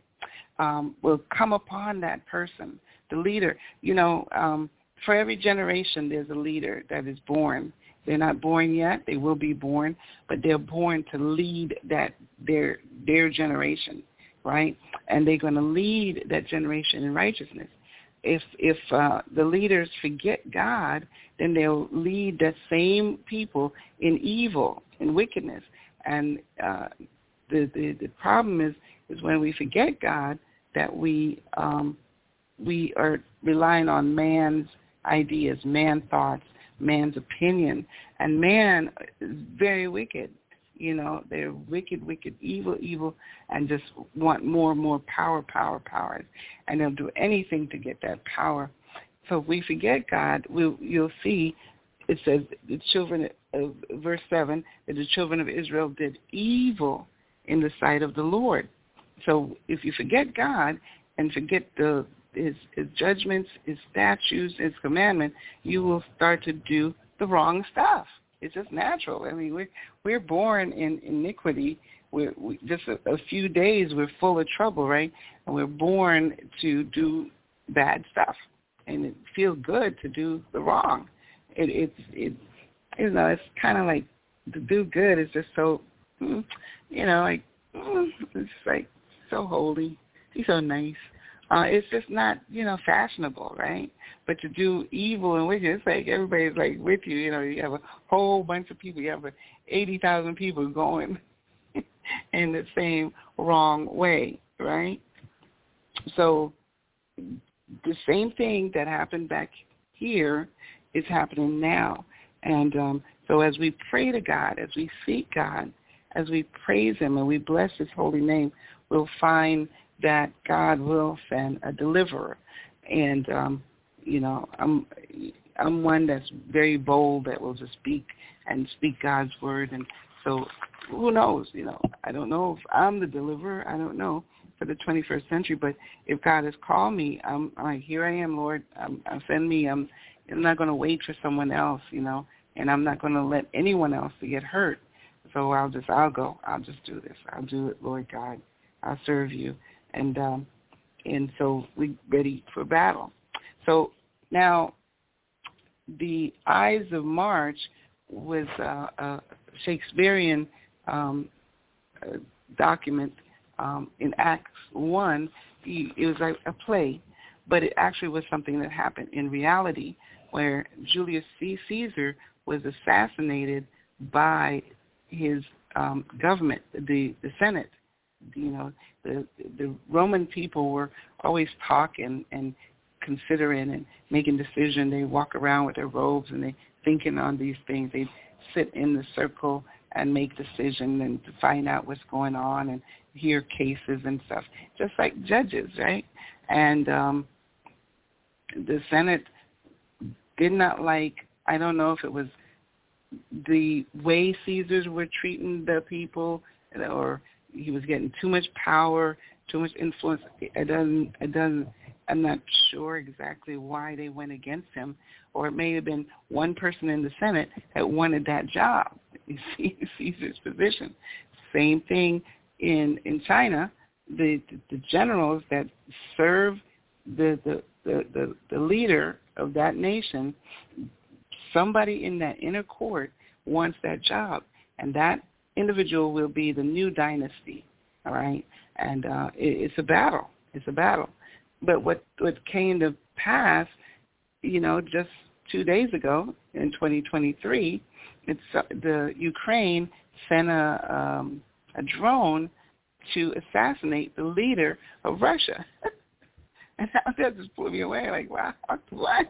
Speaker 2: um, will come upon that person, the leader. You know, um, for every generation, there's a leader that is born. They're not born yet; they will be born, but they're born to lead that their their generation, right? And they're going to lead that generation in righteousness if if uh, the leaders forget God, then they'll lead that same people in evil and wickedness. And uh, the, the the problem is is when we forget God that we um, we are relying on man's ideas, man's thoughts, man's opinion, and man is very wicked. You know, they're wicked, wicked, evil, evil, and just want more and more power, power, power. And they'll do anything to get that power. So if we forget God, we'll, you'll see it says the children of verse 7 that the children of Israel did evil in the sight of the Lord. So if you forget God and forget the his, his judgments, his statutes, his commandments, you will start to do the wrong stuff. It's just natural. I mean, we're we're born in iniquity. We're we, just a, a few days we're full of trouble, right? And we're born to do bad stuff, and it feels good to do the wrong. It it's it you know it's kind of like to do good is just so hmm, you know like hmm, it's like so holy. He's so nice. Uh, it's just not, you know, fashionable, right? But to do evil and wicked, it's like everybody's like with you. You know, you have a whole bunch of people. You have eighty thousand people going [laughs] in the same wrong way, right? So the same thing that happened back here is happening now. And um, so as we pray to God, as we seek God, as we praise him and we bless his holy name, we'll find that God will send a deliverer. And um, you know, I'm I'm one that's very bold that will just speak and speak God's word. And so, who knows? You know, I don't know if I'm the deliverer. I don't know for the 21st century. But if God has called me, I'm, like, here I am, Lord. I'm send me. I'm I'm not going to wait for someone else. You know, and I'm not going to let anyone else to get hurt. So I'll just I'll go. I'll just do this. I'll do it, Lord God. I'll serve you and um, and so we ready for battle. So now, the Ides of March was uh, a Shakespearean um, document um, in Acts one. It was like a play, but it actually was something that happened in reality, where Julius C. Caesar was assassinated by his um, government, the the Senate, you know the the Roman people were always talking and considering and making decisions. They walk around with their robes and they thinking on these things. They sit in the circle and make decisions and to find out what's going on and hear cases and stuff, just like judges, right? And um, the Senate did not like. I don't know if it was the way Caesars were treating the people or he was getting too much power, too much influence. It doesn't. It doesn't. I'm not sure exactly why they went against him, or it may have been one person in the Senate that wanted that job, You see Caesar's position. Same thing in in China. The the, the generals that serve the, the the the the leader of that nation, somebody in that inner court wants that job, and that individual will be the new dynasty. All right, and uh, it, it's a battle. It's a battle. But what what came to pass, you know, just two days ago in 2023, it's uh, the Ukraine sent a um, a drone to assassinate the leader of Russia. [laughs] and that, that just blew me away. Like, wow, [laughs] what?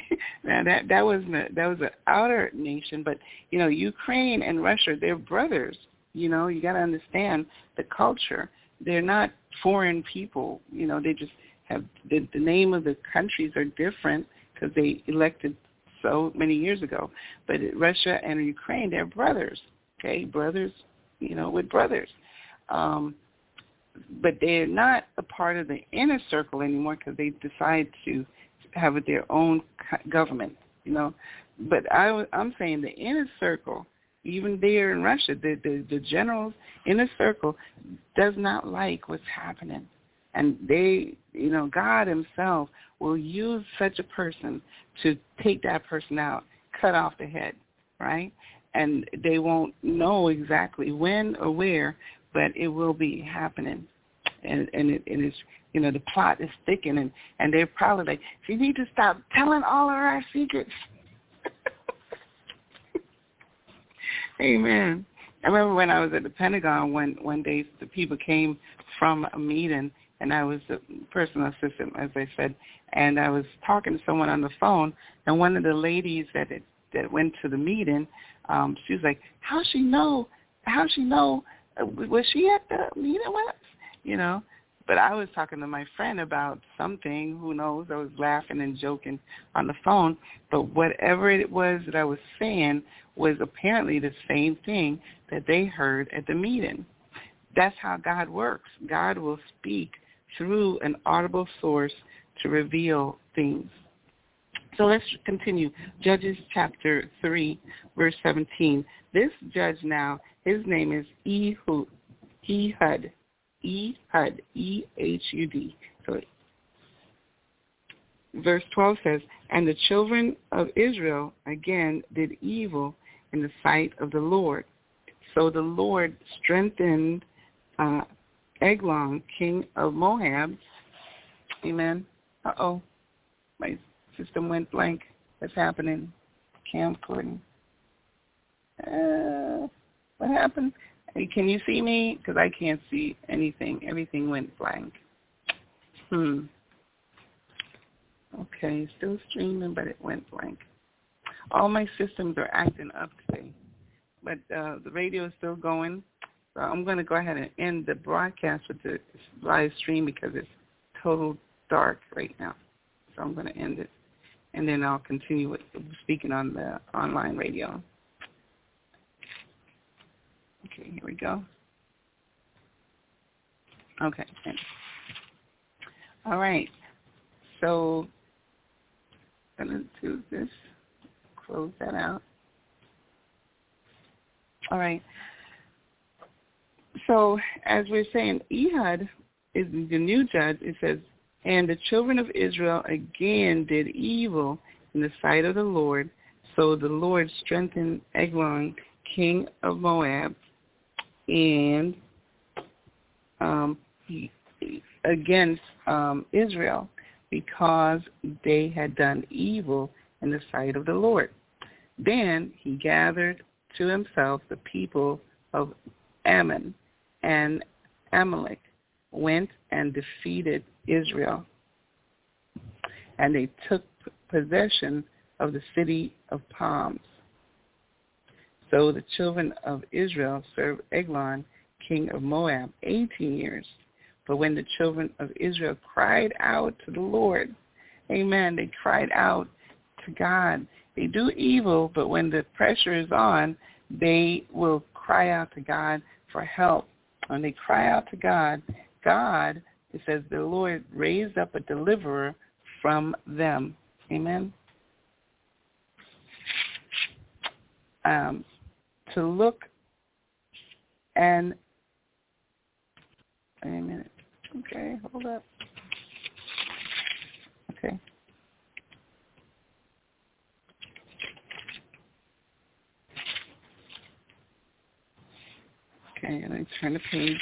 Speaker 2: [laughs] now that that was a, that was an outer nation, but you know Ukraine and Russia, they're brothers. You know, you got to understand the culture. They're not foreign people. You know, they just have the, the name of the countries are different because they elected so many years ago. But Russia and Ukraine, they're brothers. Okay, brothers, you know, with brothers. Um, but they're not a part of the inner circle anymore because they decide to have their own government. You know, but I, I'm saying the inner circle, even there in Russia, the, the the generals inner circle does not like what's happening, and they, you know, God Himself will use such a person to take that person out, cut off the head, right? And they won't know exactly when or where, but it will be happening. And and it, and it is you know the plot is thickening, and and they're probably like, you need to stop telling all of our secrets. [laughs] Amen. I remember when I was at the Pentagon one one day, the people came from a meeting, and I was the personal assistant, as I said, and I was talking to someone on the phone, and one of the ladies that it, that went to the meeting, um, she was like, "How she know? How she know was she at the meeting us? You know, but I was talking to my friend about something. Who knows? I was laughing and joking on the phone. But whatever it was that I was saying was apparently the same thing that they heard at the meeting. That's how God works. God will speak through an audible source to reveal things. So let's continue. Judges chapter 3, verse 17. This judge now his name is Ehud. Ehud. Ehud. E-H-U-D. So verse 12 says, And the children of Israel again did evil in the sight of the Lord. So the Lord strengthened uh, Eglon, king of Moab. Amen. Uh-oh. My system went blank. What's happening? Camcording. Uh, what happened? Can you see me? Because I can't see anything. Everything went blank. Hmm. Okay, still streaming, but it went blank. All my systems are acting up today, but uh, the radio is still going. So I'm going to go ahead and end the broadcast with the live stream because it's total dark right now. So I'm going to end it, and then I'll continue with speaking on the online radio. Okay, here we go. Okay. All right. So I'm going to do this. Close that out. All right. So as we're saying, Ehud is the new judge. It says, and the children of Israel again did evil in the sight of the Lord. So the Lord strengthened Eglon, king of Moab, and um, against um, Israel because they had done evil in the sight of the Lord. Then he gathered to himself the people of Ammon and Amalek, went and defeated Israel. And they took possession of the city of palms. So the children of Israel served Eglon, king of Moab, 18 years. But when the children of Israel cried out to the Lord, amen, they cried out to God. They do evil, but when the pressure is on, they will cry out to God for help. When they cry out to God, God, it says the Lord raised up a deliverer from them. Amen. Um, to look and wait a minute. Okay, hold up. Okay. Okay, and I turn the page.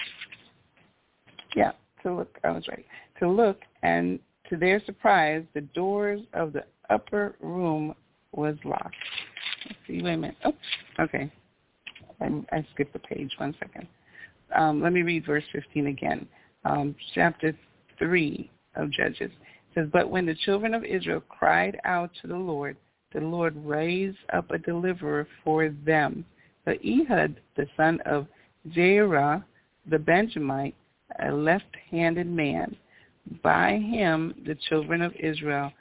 Speaker 2: Yeah, to look, I was right. To look, and to their surprise, the doors of the upper room was locked. Let's see, wait a minute. Oh, okay. I, I skipped the page. One second. Um, let me read verse 15 again. Um, chapter 3 of Judges says, But when the children of Israel cried out to the Lord, the Lord raised up a deliverer for them. But Ehud, the son of Gera, the Benjamite, a left-handed man, by him the children of Israel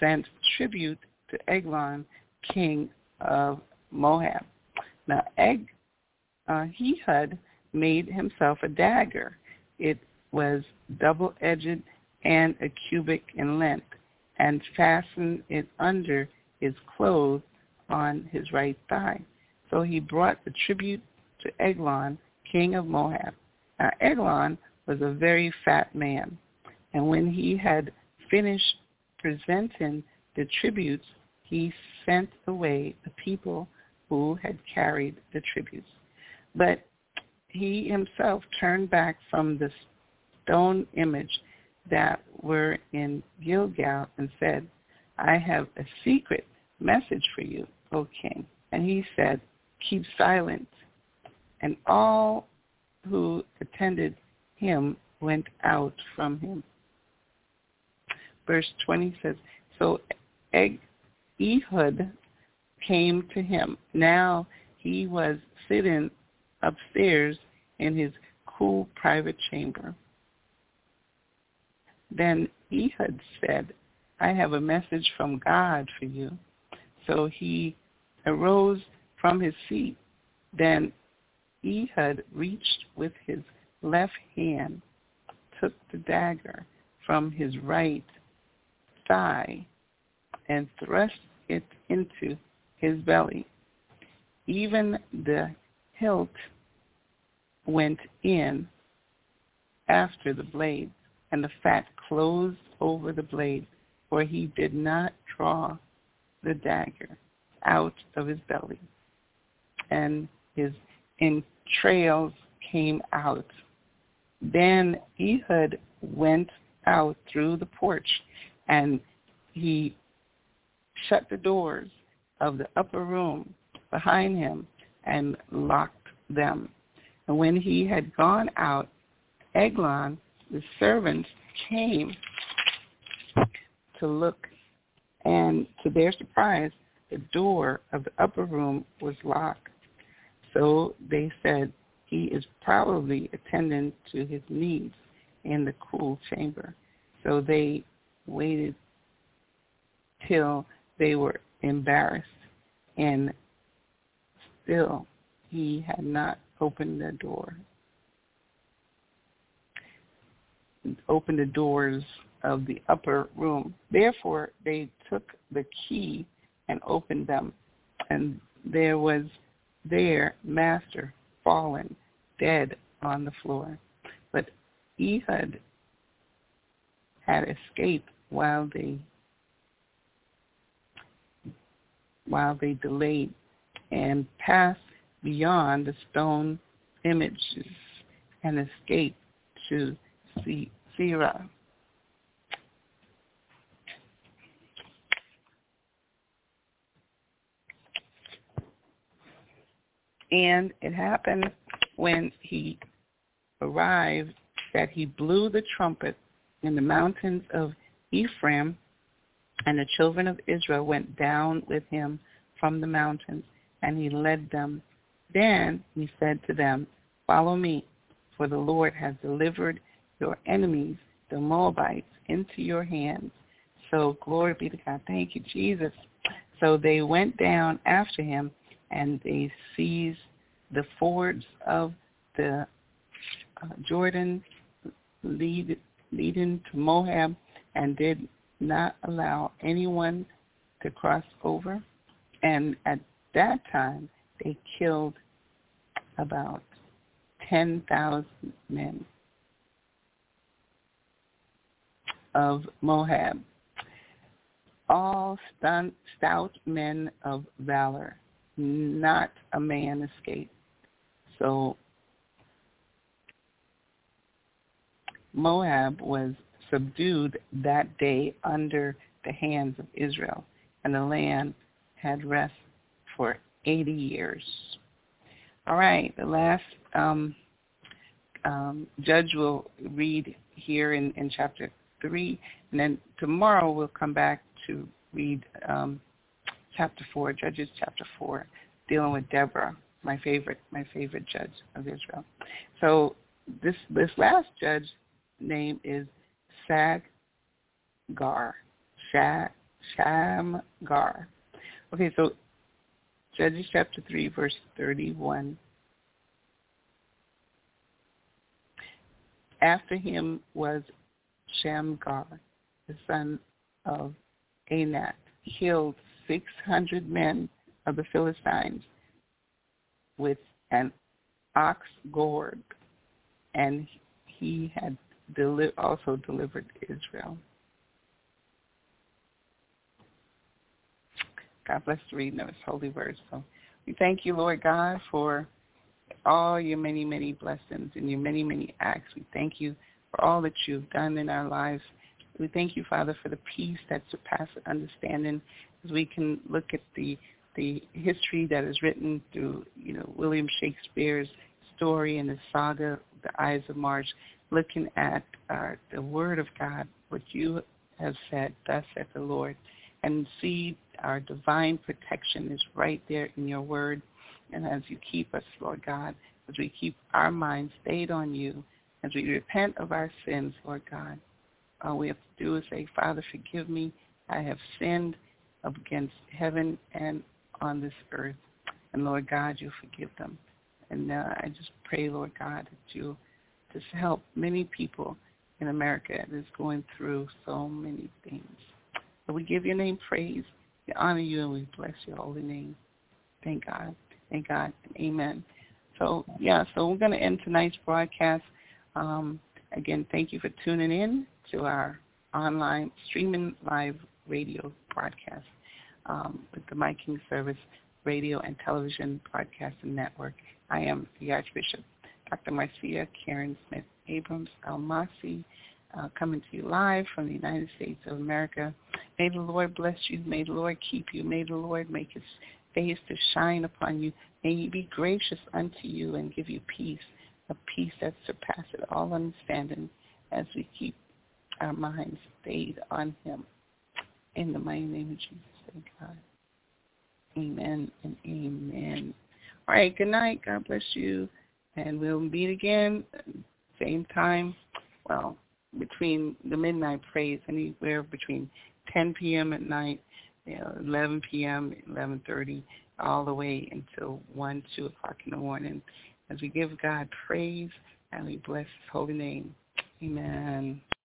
Speaker 2: sent tribute to Eglon, king of Moab. Now, Eg, uh, had made himself a dagger. It was double-edged and a cubit in length, and fastened it under his clothes on his right thigh. So he brought the tribute to Eglon, king of Moab. Now Eglon was a very fat man, and when he had finished presenting the tributes, he sent away the people who had carried the tributes. But he himself turned back from the stone image that were in Gilgal and said, I have a secret message for you, O king. And he said, keep silent. And all who attended him went out from him. Verse 20 says, So Ehud came to him. Now he was sitting upstairs in his cool private chamber. Then Ehud said, I have a message from God for you. So he arose from his seat. Then Ehud reached with his left hand, took the dagger from his right thigh, and thrust it into his belly. Even the hilt went in after the blade, and the fat closed over the blade, for he did not draw the dagger out of his belly. And his entrails came out. Then Ehud went out through the porch, and he shut the doors of the upper room behind him and locked them. And when he had gone out, Eglon, the servant, came to look, and to their surprise, the door of the upper room was locked. So they said, he is probably attending to his needs in the cool chamber. So they waited till they were embarrassed and still he had not opened the door. Opened the doors of the upper room. Therefore, they took the key and opened them, and there was their master fallen dead on the floor. But Ehud had escaped while they while they delayed and passed beyond the stone images and escaped to Seirah. And it happened when he arrived that he blew the trumpet in the mountains of Ephraim, and the children of Israel went down with him from the mountains, and he led them. Then he said to them, Follow me, for the Lord has delivered your enemies, the Moabites, into your hands. So glory be to God. Thank you, Jesus. So they went down after him and they seized the fords of the uh, Jordan lead, leading to Moab and did not allow anyone to cross over. And at that time, they killed about 10,000 men of Moab, all stout men of valor not a man escaped. So Moab was subdued that day under the hands of Israel, and the land had rest for 80 years. All right, the last um, um, judge will read here in, in chapter 3, and then tomorrow we'll come back to read um, chapter 4, Judges chapter 4, dealing with Deborah, my favorite, my favorite judge of Israel. So this this last judge name is Sag Gar. Shamgar. Okay, so Judges chapter 3, verse 31. After him was Shamgar, the son of Anat, killed 600 men of the Philistines with an ox gourd, and he had deli- also delivered Israel. God bless the reading of his holy words. So we thank you, Lord God, for all your many, many blessings and your many, many acts. We thank you for all that you've done in our lives. We thank you, Father, for the peace that surpasses understanding as we can look at the the history that is written through, you know, William Shakespeare's story and the saga, The Ides of March, looking at uh, the Word of God, what you have said, thus saith the Lord, and see our divine protection is right there in your Word. And as you keep us, Lord God, as we keep our minds stayed on you, as we repent of our sins, Lord God, all we have to do is say, Father, forgive me. I have sinned against heaven and on this earth. And Lord God, you forgive them. And uh, I just pray, Lord God, that you just help many people in America that is going through so many things. So we give your name praise, we honor you, and we bless your holy name. Thank God. Thank God. Amen. So, yeah, so we're going to end tonight's broadcast. Um, again, thank you for tuning in to our online streaming live radio broadcast um, with the My King Service Radio and Television Broadcasting Network. I am the Archbishop, Dr. Marcia Karen Smith Abrams Almasi, uh, coming to you live from the United States of America. May the Lord bless you. May the Lord keep you. May the Lord make his face to shine upon you. May he be gracious unto you and give you peace, a peace that surpasses all understanding as we keep our minds stayed on him. In the mighty name of Jesus, thank God. Amen and amen. All right, good night. God bless you. And we'll meet again, same time, well, between the midnight praise, anywhere between 10 p.m. at night, you know, 11 p.m., 11.30, all the way until 1, 2 o'clock in the morning as we give God praise and we bless his holy name. Amen.